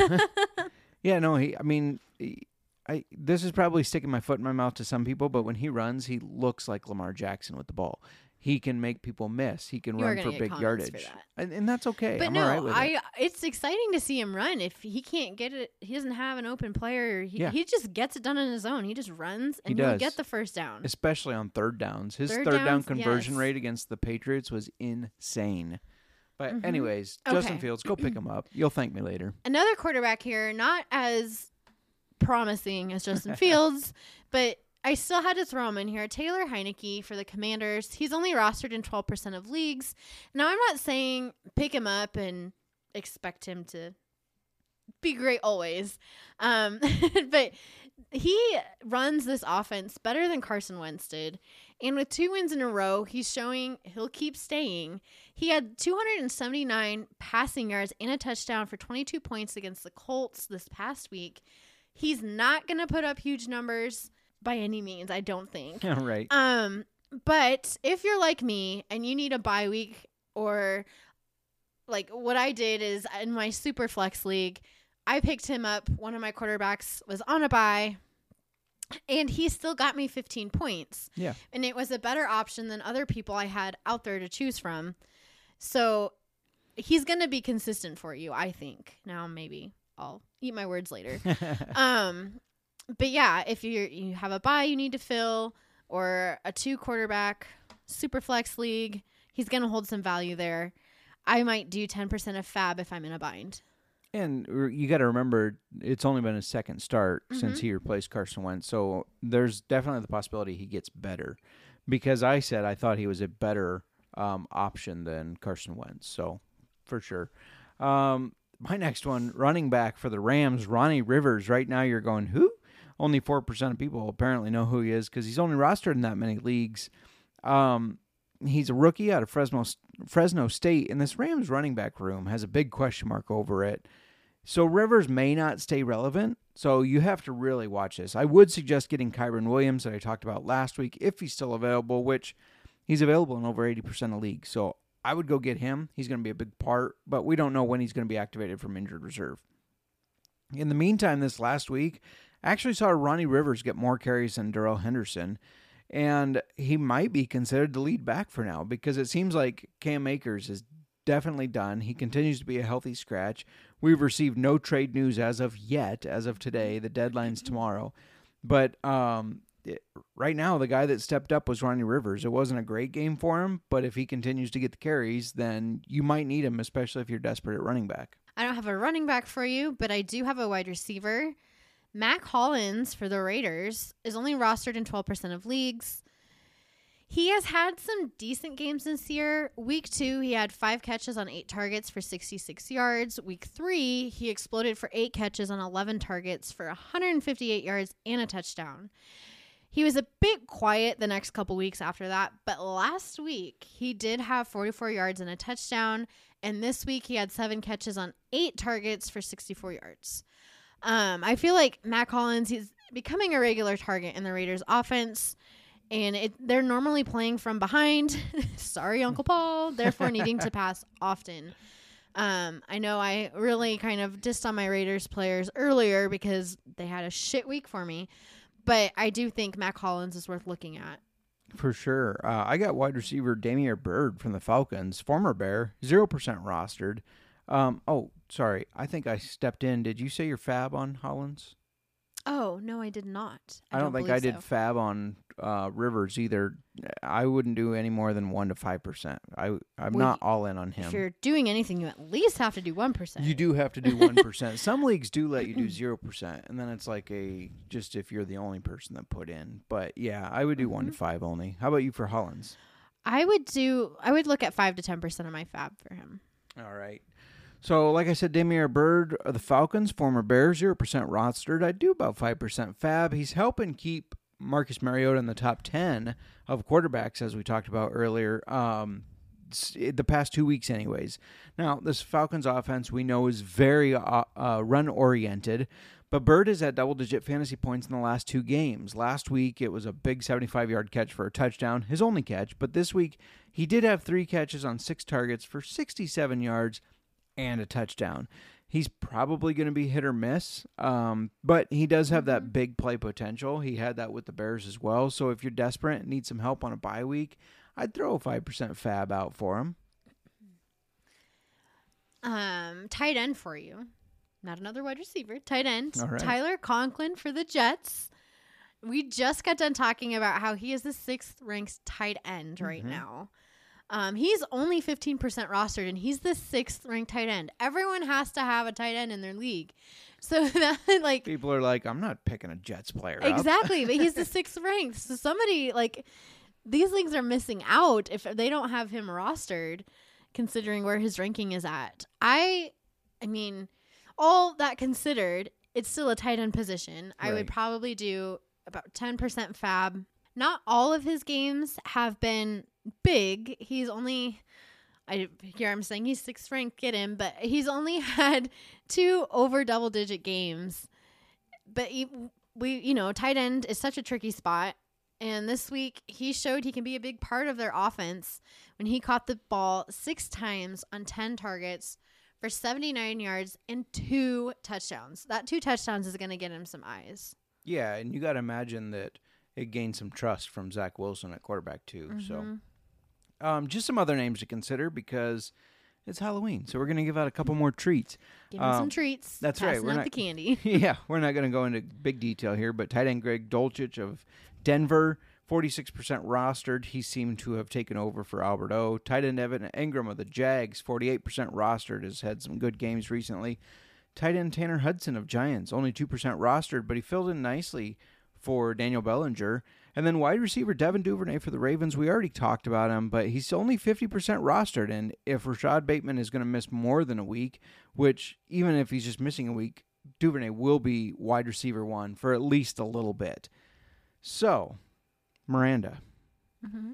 yeah, no, he. I mean, he- I. This is probably sticking my foot in my mouth to some people, but when he runs, he looks like Lamar Jackson with the ball. He can make people miss. He can You run for big for yardage, that. and, and that's okay. But I'm no, all right with I. it. It's exciting to see him run. If he can't get it, he doesn't have an open player. He, Yeah. he just gets it done on his own. He just runs and he'll does. get the first down. Especially on third downs, his Third third, down conversion yes. rate against the Patriots was insane. But Mhm. anyways, Justin Fields, go pick him up. You'll thank me later. Another quarterback here, not as promising as Justin Fields, but I still had to throw him in here. Taylor Heinicke for the Commanders. He's only rostered in 12% of leagues. Now, I'm not saying pick him up and expect him to be great always. Um, but he runs this offense better than Carson Wentz did. And with two wins in a row, he's showing he'll keep staying. He had 279 passing yards and a touchdown for 22 points against the Colts this past week. He's not going to put up huge numbers by any means, I don't think. Yeah, right. Um, but if you're like me and you need a bye week or like what I did is in my super flex league, I picked him up. One of my quarterbacks was on a bye and he still got me 15 points. Yeah. And it was a better option than other people I had out there to choose from. So he's going to be consistent for you, I think. Now maybe I'll eat my words later. um but yeah, if you you have a buy you need to fill or a two quarterback super flex league, he's going to hold some value there. I might do 10% of fab if I'm in a bind. And you got to remember, it's only been his second start since he replaced Carson Wentz. So there's definitely the possibility he gets better. Because I said I thought he was a better um, option than Carson Wentz. So for sure. Um, my next one, running back for the Rams, Ronnie Rivers. Right now you're going, who? Only 4% of people apparently know who he is because he's only rostered in that many leagues. Um, he's a rookie out of Fresno Fresno State, and this Rams running back room has a big question mark over it. So Rivers may not stay relevant. So you have to really watch this. I would suggest getting Kyren Williams that I talked about last week if he's still available, which he's available in over 80% of leagues. So I would go get him. He's going to be a big part, but we don't know when he's going to be activated from injured reserve. In the meantime, this last week, I actually saw Ronnie Rivers get more carries than Darrell Henderson and he might be considered the lead back for now because it seems like Cam Akers is definitely done. He continues to be a healthy scratch. We've received no trade news as of yet, as of today. The deadline's tomorrow, but um, it- right now the guy that stepped up was Ronnie Rivers. It wasn't a great game for him, but if he continues to get the carries, then you might need him, especially if you're desperate at running back. I don't have a running back for you, but I do have a wide receiver. Mack Hollins for the Raiders is only rostered in 12% of leagues. He has had some decent games this year. Week two, he had five catches on eight targets for 66 yards. Week three, he exploded for eight catches on 11 targets for 158 yards and a touchdown. He was a bit quiet the next couple weeks after that, but last week he did have 44 yards and a touchdown. And this week he had seven catches on eight targets for 64 yards. Um, I feel like Mack Hollins, he's becoming a regular target in the Raiders offense. And it, they're normally playing from behind. Sorry, Uncle Paul. Therefore, needing to pass often. Um, I know I really kind of dissed on my Raiders players earlier because they had a shit week for me. But I do think Mack Hollins is worth looking at. For sure. Uh, I got wide receiver Damiere Byrd from the Falcons, former Bear, 0% rostered. Um, oh, sorry. I think I stepped in. Did you say your fab on Hollins? Oh, no, I did not. I, don't, think I did so. fab on uh, Rivers either. I wouldn't do any more than 1% to 5%. I, I'm Well, not all in on him. If you're doing anything, you at least have to do 1%. You do have to do 1%. Some leagues do let you do 0%, and then it's like a just if you're the only person that put in. But yeah, I would do 1 to Mm-hmm. 5 only. How about you for Hollins? I would do, I would look at 5 to 10% of my fab for him. All right. So, like I said, Damiere Byrd of the Falcons, former Bears, 0% rostered. I do about 5% fab. He's helping keep Marcus Mariota in the top 10 of quarterbacks, as we talked about earlier, um, the past two weeks, anyways. Now, this Falcons offense we know is very uh, uh, run oriented, but Byrd is at double digit fantasy points in the last two games. Last week, it was a big 75 yard catch for a touchdown, his only catch, but this week, he did have three catches on six targets for 67 yards and a touchdown. He's probably going to be hit or miss, um, but he does have that big play potential. He had that with the Bears as well. So if you're desperate and need some help on a bye week, I'd throw a 5% fab out for him. Um, tight end for you. Not another wide receiver. Tight end. Right. Tyler Conklin for the Jets. We just got done talking about how he is the sixth ranked tight end right Mhm. now. Um, he's only 15% rostered, and he's the sixth ranked tight end. Everyone has to have a tight end in their league. So that, like, People are like, I'm not picking a Jets player. up." Exactly, but he's the sixth ranked. So somebody like these leagues are missing out if they don't have him rostered, considering where his ranking is at. I, I mean, all that considered, it's still a tight end position. I would probably do about ten percent fab. Not all of his games have been big. He's only. I here I'm saying he's sixth ranked, get him, but he's only had two over double digit games. But he, we, you know, tight end is such a tricky spot. And this week, he showed he can be a big part of their offense when he caught the ball six times on 10 targets for 79 yards and two touchdowns. That two touchdowns is going to get him some eyes. Yeah, and you got to imagine that it gained some trust from Zach Wilson at quarterback too. Mm-hmm. So, um, just some other names to consider because it's Halloween, so we're gonna give out a couple more treats. Give him some Um, treats. that's right, passing we're out not- the candy. yeah, we're not gonna go into big detail here, but tight end Greg Dulcich of Denver. 46% rostered. He seemed to have taken over for Albert O. Tight end Evan Engram of the Jags, 48% rostered, has had some good games recently. Tight end Tanner Hudson of Giants, only 2% rostered, but he filled in nicely for Daniel Bellinger. And then wide receiver Devin Duvernay for the Ravens, we already talked about him, but he's only 50% rostered. And if Rashod Bateman is going to miss more than a week, which even if he's just missing a week, Duvernay will be wide receiver one for at least a little bit. So, Miranda, mm-hmm.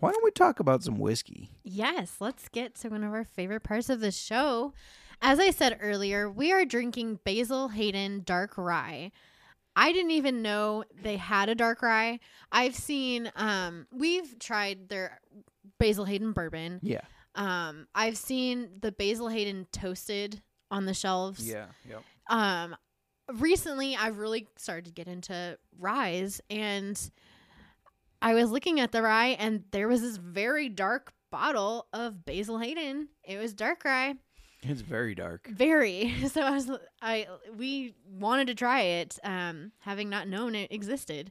why don't we talk about some whiskey? Yes, let's get to one of our favorite parts of the show. As I said earlier, we are drinking Basil Hayden Dark Rye. I didn't even know they had a dark rye. I've seen um we've tried their Basil Hayden bourbon. Yeah. Um I've seen the Basil Hayden toasted on the shelves. Yeah. Yep. Um recently I've really started to get into ryes and I was looking at the rye and there was this very dark bottle of Basil Hayden. It was dark rye. It's very dark. Very. So I was I we wanted to try it um having not known it existed.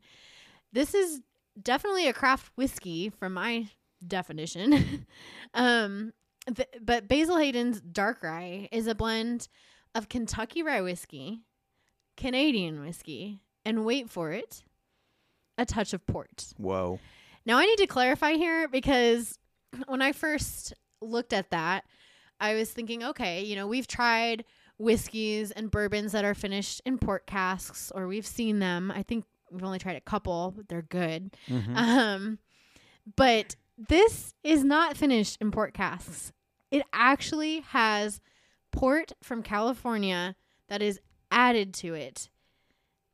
This is definitely a craft whiskey from my definition. um th- but Basil Hayden's dark rye is a blend of Kentucky rye whiskey, Canadian whiskey, and wait for it, a touch of port. Whoa. Now I need to clarify here because when I first looked at that, I was thinking, okay, you know, we've tried whiskeys and bourbons that are finished in port casks, or we've seen them. I think we've only tried a couple, but they're good. Um, but this is not finished in port casks. It actually has port from California that is added to it,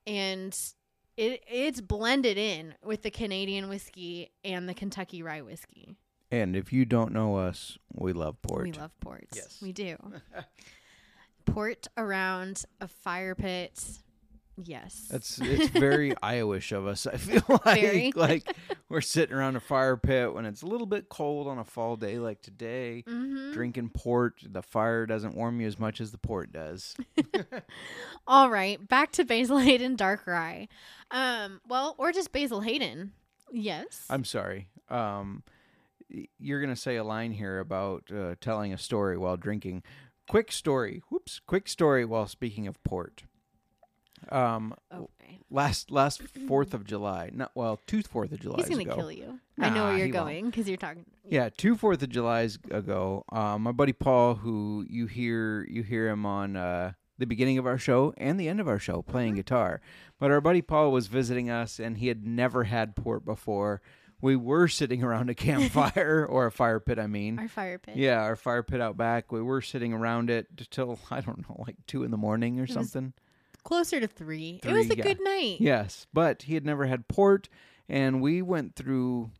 and it it's blended in with the Canadian whiskey and the Kentucky rye whiskey. And if you don't know us, we love port. We love ports. Yes. we do. port around a fire pit. Yes. That's it's very Iowish of us. I feel like Very. like we're sitting around a fire pit when it's a little bit cold on a fall day like today, Mhm. drinking port. The fire doesn't warm you as much as the port does. All right, back to Basil Hayden Dark Rye. Um, well, or just Basil Hayden. Yes. I'm sorry. Um, you're gonna say a line here about uh, telling a story while drinking. Quick story. Whoops. Quick story while speaking of port. Um, okay. last last Fourth of July. Not well, two Fourth of July. He's gonna ago. kill you. I know where you're going because you're talking. Yeah, two Fourth of July's ago, um, my buddy Paul, who you hear you hear him on uh, the beginning of our show and the end of our show playing guitar. But our buddy Paul was visiting us, and he had never had port before. We were sitting around a campfire or a fire pit. I mean, Our fire pit. yeah, our fire pit out back. We were sitting around it till I don't know, like two in the morning or was something. Closer to three. it was a yeah. good night. Yes, but he had never had port, and we went through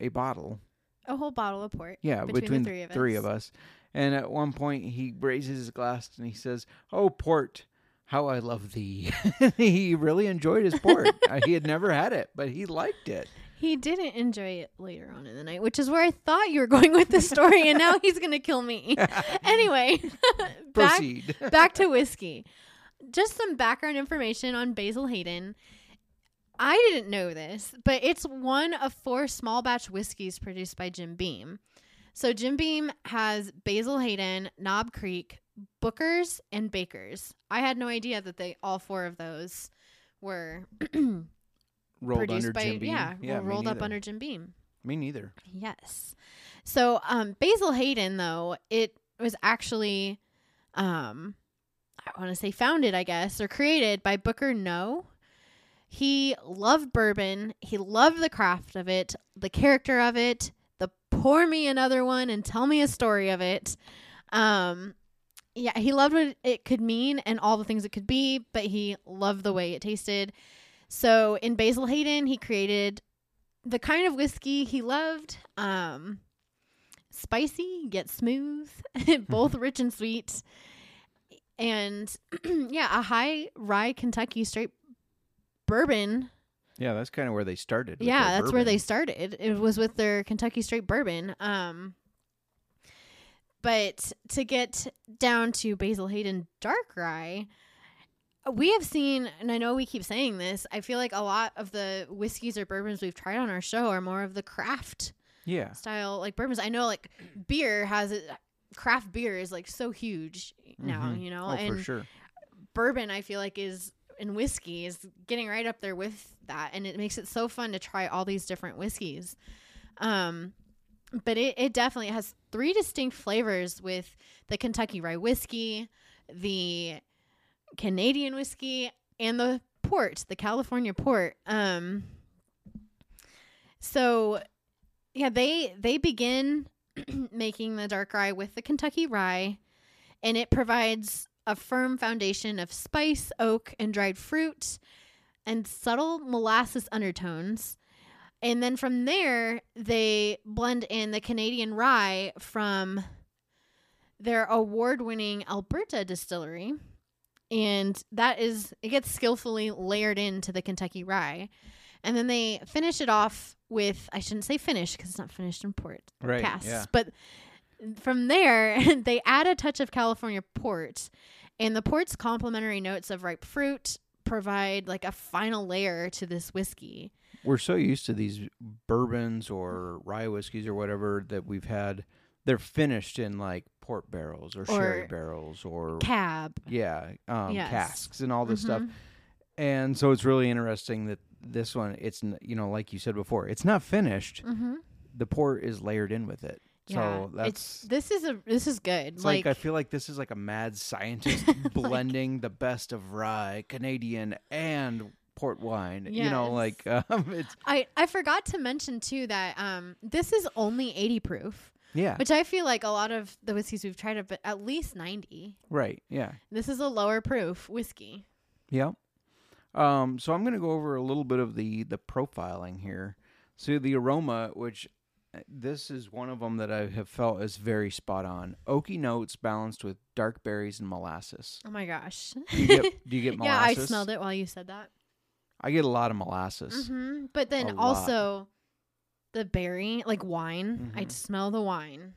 a bottle A whole bottle of port. Yeah, between, between, the three of us. three of us. And at one point, he raises his glass and he says, "Oh, port, how I love thee." he really enjoyed his port. He had never had it, but he liked it. He didn't enjoy it later on in the night, which is where I thought you were going with the story, and now he's gonna kill me. anyway, back Proceed. back to whiskey. Just some background information on Basil Hayden. I didn't know this, but it's one of four small batch whiskeys produced by Jim Beam. So Jim Beam has Basil Hayden, Knob Creek, Booker's, and Baker's. I had no idea that they all four of those were Rolled under by Jim Beam. yeah, yeah rolled up under Jim Beam. Me neither. Yes. So um Basil Hayden though, it was actually um I want to say founded, I guess, or created by Booker No. He loved bourbon. He loved the craft of it, the character of it, the pour me another one and tell me a story of it. Um yeah, he loved what it could mean and all the things it could be, but he loved the way it tasted. So in Basil Hayden, he created the kind of whiskey he loved. Um, spicy yet smooth, both rich and sweet, and yeah, a high rye Kentucky straight bourbon. Yeah, that's kind of where they started. yeah, that's where they started. It was with their Kentucky straight bourbon. Um, but to get down to Basil Hayden dark rye, we have seen, and I know we keep saying this. I feel like a lot of the whiskeys or bourbons we've tried on our show are more of the craft Yeah. style like bourbons. I know like beer has it craft beer is like so huge now, Mhm. you know. Oh, and for sure. bourbon I feel like is and whiskey is getting right up there with that and it makes it so fun to try all these different whiskeys. Um but it, it definitely has three distinct flavors with the Kentucky rye whiskey, the Canadian whiskey, and the port, the California port. Um so yeah, they they begin making the dark rye with the Kentucky rye, and it provides a firm foundation of spice, oak, and dried fruit, and subtle molasses undertones. And then from there, they blend in the Canadian rye from their award-winning Alberta distillery, and that is it gets skillfully layered into the Kentucky rye. And then they finish it off with I shouldn't say finish because it's not finished in port Right, casks, yeah. but from there they add a touch of California port, and the port's complementary notes of ripe fruit provide like a final layer to this whiskey. We're so used to these bourbons or rye whiskeys or whatever that we've had. They're finished in like port barrels or, sherry barrels or Cab. yeah, um, Yes. casks and all this stuff. Mhm. And so it's really interesting that this one, it's you know, like you said before, it's not finished. Mm-hmm. The port is layered in with it. So yeah, it's that's this is a this is good. It's like, I feel like this is like a mad scientist blending the best of rye, Canadian, and port wine. You know, like um, it's I I forgot to mention too that um this is only 80 proof, yeah, which I feel like a lot of the whiskeys we've tried have been at least 90. right, yeah, This is a lower proof whiskey. yeah. Um, so I'm gonna go over a little bit of the the profiling here. So the aroma, which uh, this is one of them that I have felt is very spot on. Oaky notes balanced with dark berries and molasses. Oh my gosh. Do you get, do you get yeah, I smelled it while you said that. I get a lot of molasses. hmm But then A lot. The berry, like wine. I Mhm. smell the wine.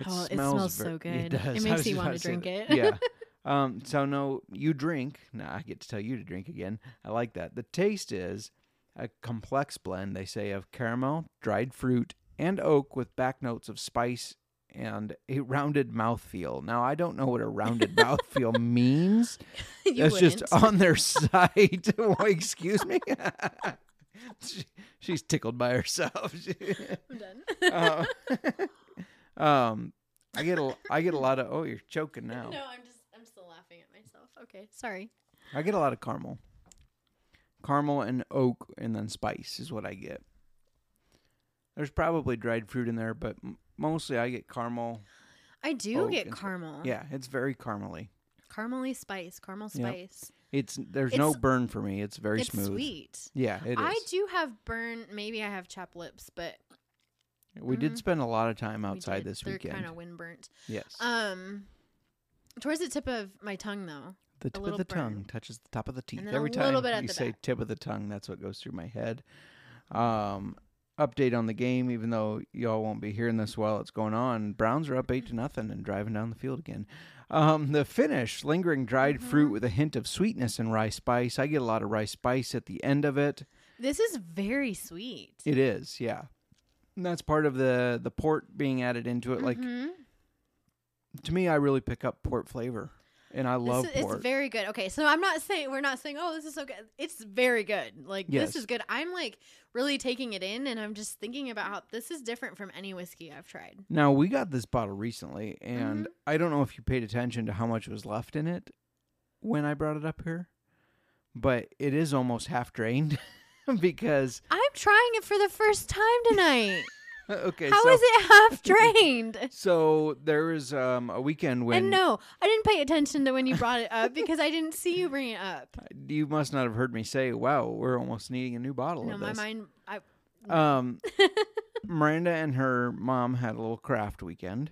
It oh, it smells smells ver- so good. does. It makes just you want to drink it. Yeah. Um, so no, you drink. Now I get to tell you to drink again. I like that. The taste is a complex blend. They say of caramel, dried fruit, and oak with back notes of spice and a rounded mouthfeel. Now I don't know what a rounded mouthfeel means. you That's just wouldn't. on their site. Excuse me. She- she's tickled by herself. I'm done. Uh, um, I get a I get a lot of. Oh, you're choking now. no, I'm just I'm still laughing at myself. Okay, sorry. I get a lot of caramel. Caramel and oak, and then spice is what I get. There's probably dried fruit in there, but m- mostly I get caramel. I do Oak get and caramel. Yeah, it's very caramely. Caramely spice, caramel Yep. spice. It's there's no burn for me. It's very it's smooth. sweet. Yeah, it is. I do have burn. Maybe I have chapped lips, but we did Mhm. spend a lot of time outside did. this They're weekend. kind of wind burnt. yes. Um, towards the tip of my tongue, though. the tip of the tongue touches the top of the teeth every a time bit at you say back. tip of the tongue. That's what goes through my head. Um, update on the game, even though y'all won't be hearing this while it's going on. Browns are up eight to nothing and driving down the field again. Um, the finish, lingering dried fruit Mm-hmm. with a hint of sweetness and rice spice. I get a lot of rice spice at the end of it. This is very sweet. It is, yeah. And that's part of the the port being added into it. Like Mhm. to me, I really pick up port flavor, and I love This is-. It's very good. Okay, so I'm not saying we're not saying oh this is so good. It's very good. Like Yes. this is good. I'm like really taking it in, and I'm just thinking about how this is different from any whiskey I've tried. now we got this bottle recently, and Mm-hmm. I don't know if you paid attention to how much was left in it when I brought it up here, but it is almost half drained because I'm trying it for the first time tonight. okay, How so is it half drained? so there was um a weekend when and no, I didn't pay attention to when you brought it up because I didn't see you bring it up. you must not have heard me say, "Wow, we're almost needing a new bottle No, of my this." mind. I Um, Miranda and her mom had a little craft weekend,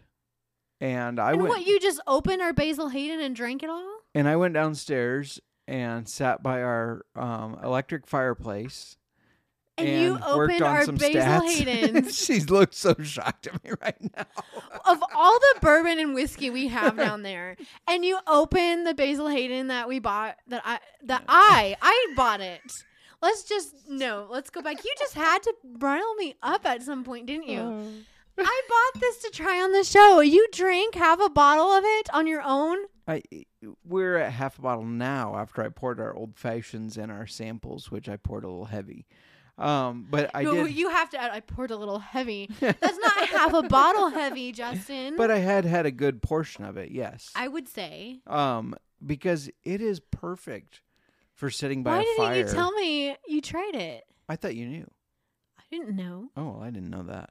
and I and went what you just opened our Basil Hayden and drank it all? and I went downstairs and sat by our um, electric fireplace. And, you opened our Basil stats. Hayden's. she looks so shocked at me right now. of all the bourbon and whiskey we have down there, and you open the Basil Hayden that we bought that I that I I bought it. Let's just no, let's go back. You just had to rile me up at some point, didn't you? Oh. I bought this to try on the show. You drink half a bottle of it on your own. I we're at half a bottle now after I poured our old fashions and our samples, which I poured a little heavy. Um, but I no, did. you have to. add, I poured a little heavy. That's not half a bottle heavy, Justin. but I had had a good portion of it. Yes. I would say. um, because it is perfect for sitting by Why a didn't you tell me you tried it? I thought you knew. I didn't know. Oh, well, I didn't know that.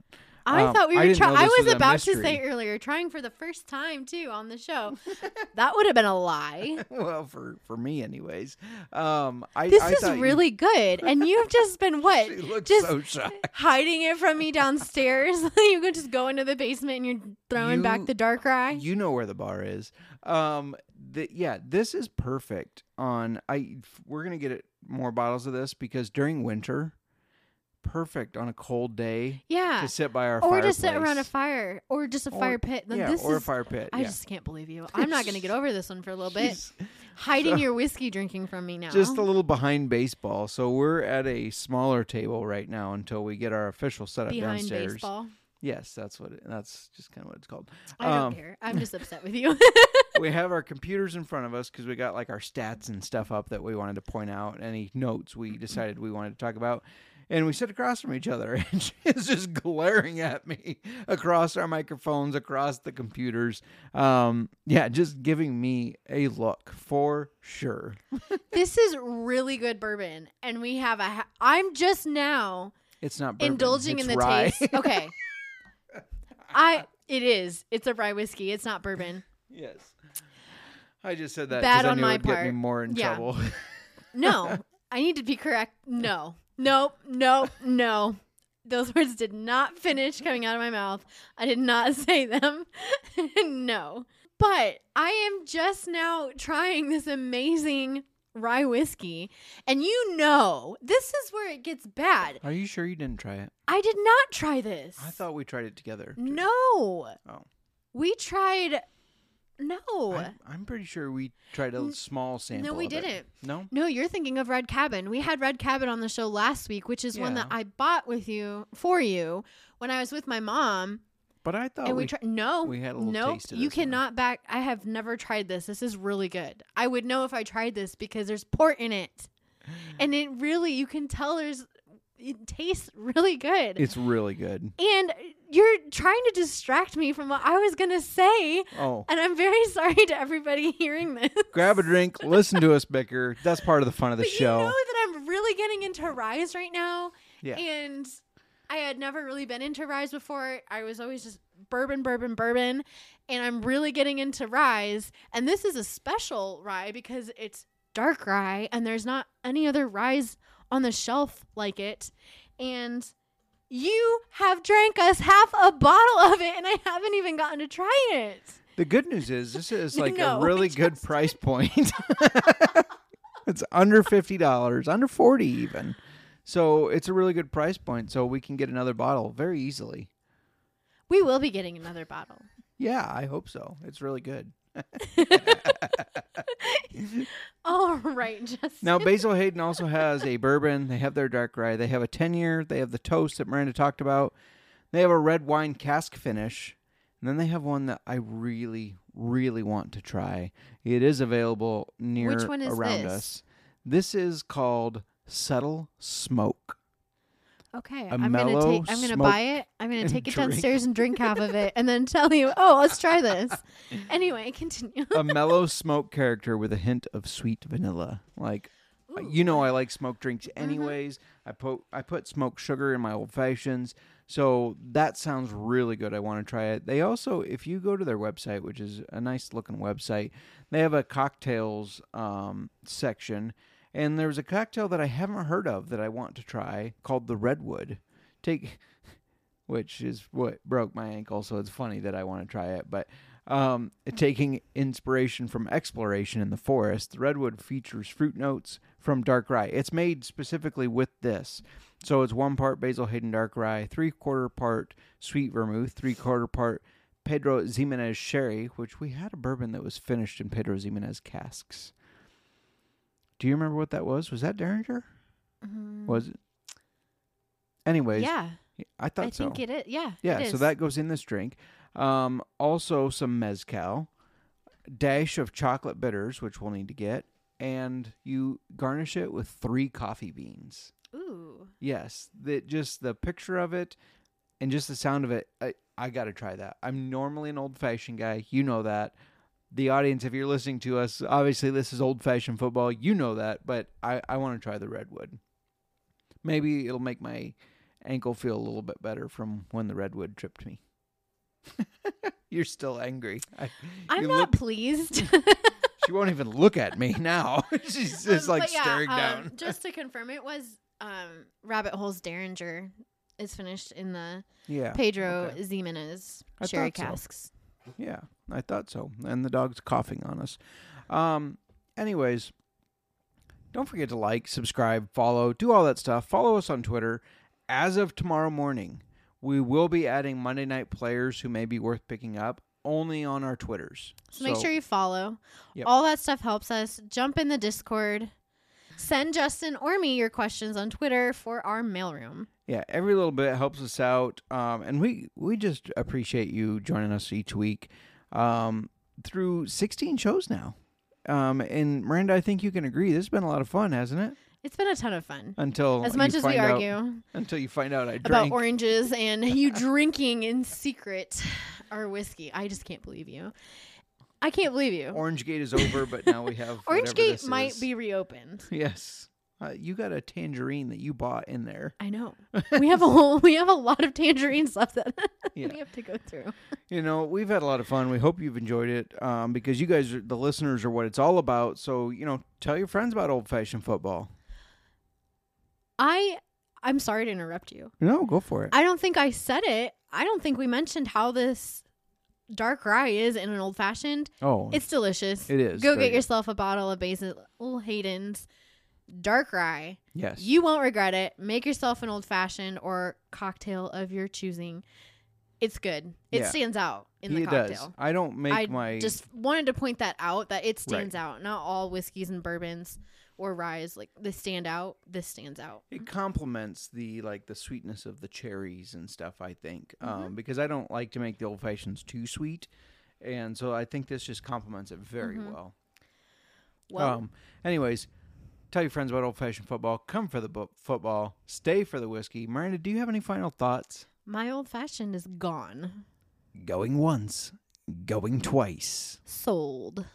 I Um, thought we were trying. I was, was about to say earlier, trying for the first time too on the show. that would have been a lie. well, for for me, anyways. Um, I This I is thought you- really good, and you've just been what? Just so hiding it from me downstairs. you could just go into the basement and you're throwing back the dark rye. You know where the bar is. Um, the, yeah, this is perfect. On I, we're gonna get it more bottles of this because during winter, perfect on a cold day yeah, to sit by our fire or just sit around a fire, or just a Or- fire pit. Yeah, this or a fire pit. I yeah. just can't believe you. I'm not going to get over this one for a little bit. She's Hiding so- your whiskey drinking from me now. just a little behind baseball. So we're at a smaller table right now until we get our official setup behind downstairs. baseball. Yes, that's what. It, that's just kind of what it's called. I don't Um, care. I'm just upset with you. we have our computers in front of us because we got like our stats and stuff up that we wanted to point out. Any notes we decided we wanted to talk about. And we sit across from each other, and she's just glaring at me across our microphones, across the computers. Um, yeah, just giving me a look for sure. this is really good bourbon, and we have a. Ha- I'm just now It's not bourbon, indulging it's in the rye. taste. Okay, I. It is. It's a rye whiskey. It's not bourbon. yes, I just said that Bad I on knew my it would get me part. more in Yeah. trouble. No, I need to be correct. No, nope, nope, no. Those words did not finish coming out of my mouth. I did not say them. no. But I am just now trying this amazing rye whiskey. And you know, this is where it gets bad. Are you sure you didn't try it? I did not try this. I thought we tried it together. No. Oh. We tried. No. I'm, I'm pretty sure we tried a small sample. no, we didn't. No. No, you're thinking of Red Cabin. We had Red Cabin on the show last week, which is one that I bought with you for you when I was with my mom. But I thought and we, we, tried. No, we had a little no, taste of you this one. cannot back. I have never tried this. This is really good. I would know if I tried this because there's port in it, and it really you can tell there's it tastes really good. It's really good. and you're trying to distract me from what I was gonna say, Oh, and I'm very sorry to everybody hearing this. grab a drink, listen to us bicker. That's part of the fun of the But show. you know that I'm really getting into rise right now. Yeah. And I had never really been into rise before. I was always just bourbon, bourbon, bourbon. And I'm really getting into rise. And this is a special rye because it's dark rye and there's not any other rise on the shelf like it. And you have drank us half a bottle of it and I haven't even gotten to try it. The good news is this is like No, a really good price point. it's under fifty dollars, under forty even. So it's a really good price point. So we can get another bottle very easily. We will be getting another bottle. Yeah, I hope so. It's really good. All right, just Now Basil Hayden also has a bourbon. They have their dark rye. They have a ten year. They have the toast that Miranda talked about. They have a red wine cask finish, and then they have one that I really, really want to try. It is available near Which one is around this? us. This is called Subtle Smoke. Okay, A I'm gonna mellow take. I'm gonna buy it. I'm gonna and take it drink. downstairs and drink half of it, and then tell you, oh, let's try this. Anyway, continue. a mellow smoke character with a hint of sweet vanilla. Like uh, you know I like smoke drinks Mm-hmm. anyways. I put I put smoked sugar in my old fashions. So that sounds really good. I want to try it. They also if you go to their website, which is a nice looking website, they have a cocktails um, section and there's a cocktail that I haven't heard of that I want to try called the Redwood. Take which is what broke my ankle, so it's funny that I want to try it. But um, taking inspiration from exploration in the forest, the redwood features fruit notes from dark rye. It's made specifically with this. So it's one part Basil Hayden dark rye, three quarter part sweet vermouth, three quarter part Pedro Ximenez sherry, which we had a bourbon that was finished in Pedro Ximenez casks. Do you remember what that was? Was that Dareringer? Was it? Anyways, yeah, I thought I so. think it is. Yeah, Yeah, so that goes in this drink. Um, also some mezcal, dash of chocolate bitters, which we'll need to get, and you garnish it with three coffee beans. Ooh, Yes, that just the picture of it and just the sound of it. I I got to try that. I'm normally an old fashioned guy. You know that. The audience, if you're listening to us, obviously this is old fashioned football. You know that, but I I want to try the redwood. Maybe it'll make my ankle feel a little bit better from when the redwood tripped me. You're still angry. I, I'm not look- pleased. she won't even look at me now. She's just Um, like yeah, staring um, down. just to confirm, it was um, Rabbit Holes Dareringer is finished in the yeah. Pedro okay. Ximenez I sherry thought so. Yeah, I thought so. And the dog's coughing on us. Um, anyways, don't forget to like, subscribe, follow, do all that stuff. Follow us on Twitter. As of tomorrow morning, we will be adding Monday night players who may be worth picking up only on our Twitters. So, make sure you follow. Yep. All that stuff helps us. Jump in the Discord. Send Justin or me your questions on Twitter for our mailroom. Yeah, every little bit helps us out, um, and we we just appreciate you joining us each week um, through 16 shows now. Um, and Miranda, I think you can agree this has been a lot of fun, hasn't it? It's been a ton of fun. Until As much as we out- argue until you find out I about oranges and you drinking in secret our whiskey, I just can't believe you. I can't believe you. Orange Gate is over, but now we have Orange Gate might is. be reopened. Yes, uh, you got a tangerine that you bought in there. I know. We have a whole we have a lot of tangerines left that Yeah. we have to go through. You know, we've had a lot of fun. We hope you've enjoyed it um, because you guys, are, the listeners, are what it's all about. So you know, tell your friends about old fashioned football. I I'm sorry to interrupt you. No, go for it. I don't think I said it. I don't think we mentioned how this dark rye is in an old fashioned. oh, It's delicious. It is Go get good. yourself a bottle of Basil Hayden's dark rye. yes. You won't regret it. Make yourself an old fashioned or cocktail of your choosing. It's good. It Yeah. stands out in the it cocktail. does. I don't make I my just wanted to point that out that it stands out. Not all whiskeys and bourbons or ryes like this stand out. This stands out. it complements the like the sweetness of the cherries and stuff i think Mm-hmm. um, because i don't like to make the old fashions too sweet and so i think this just complements it very Mm-hmm. well Well, um anyways tell your friends about old fashioned football come for the bo- football stay for the whiskey miranda do you have any final thoughts my old fashioned is gone. going once going twice Sold.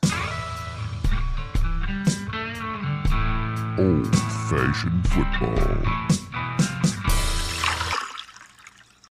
Old fashioned football.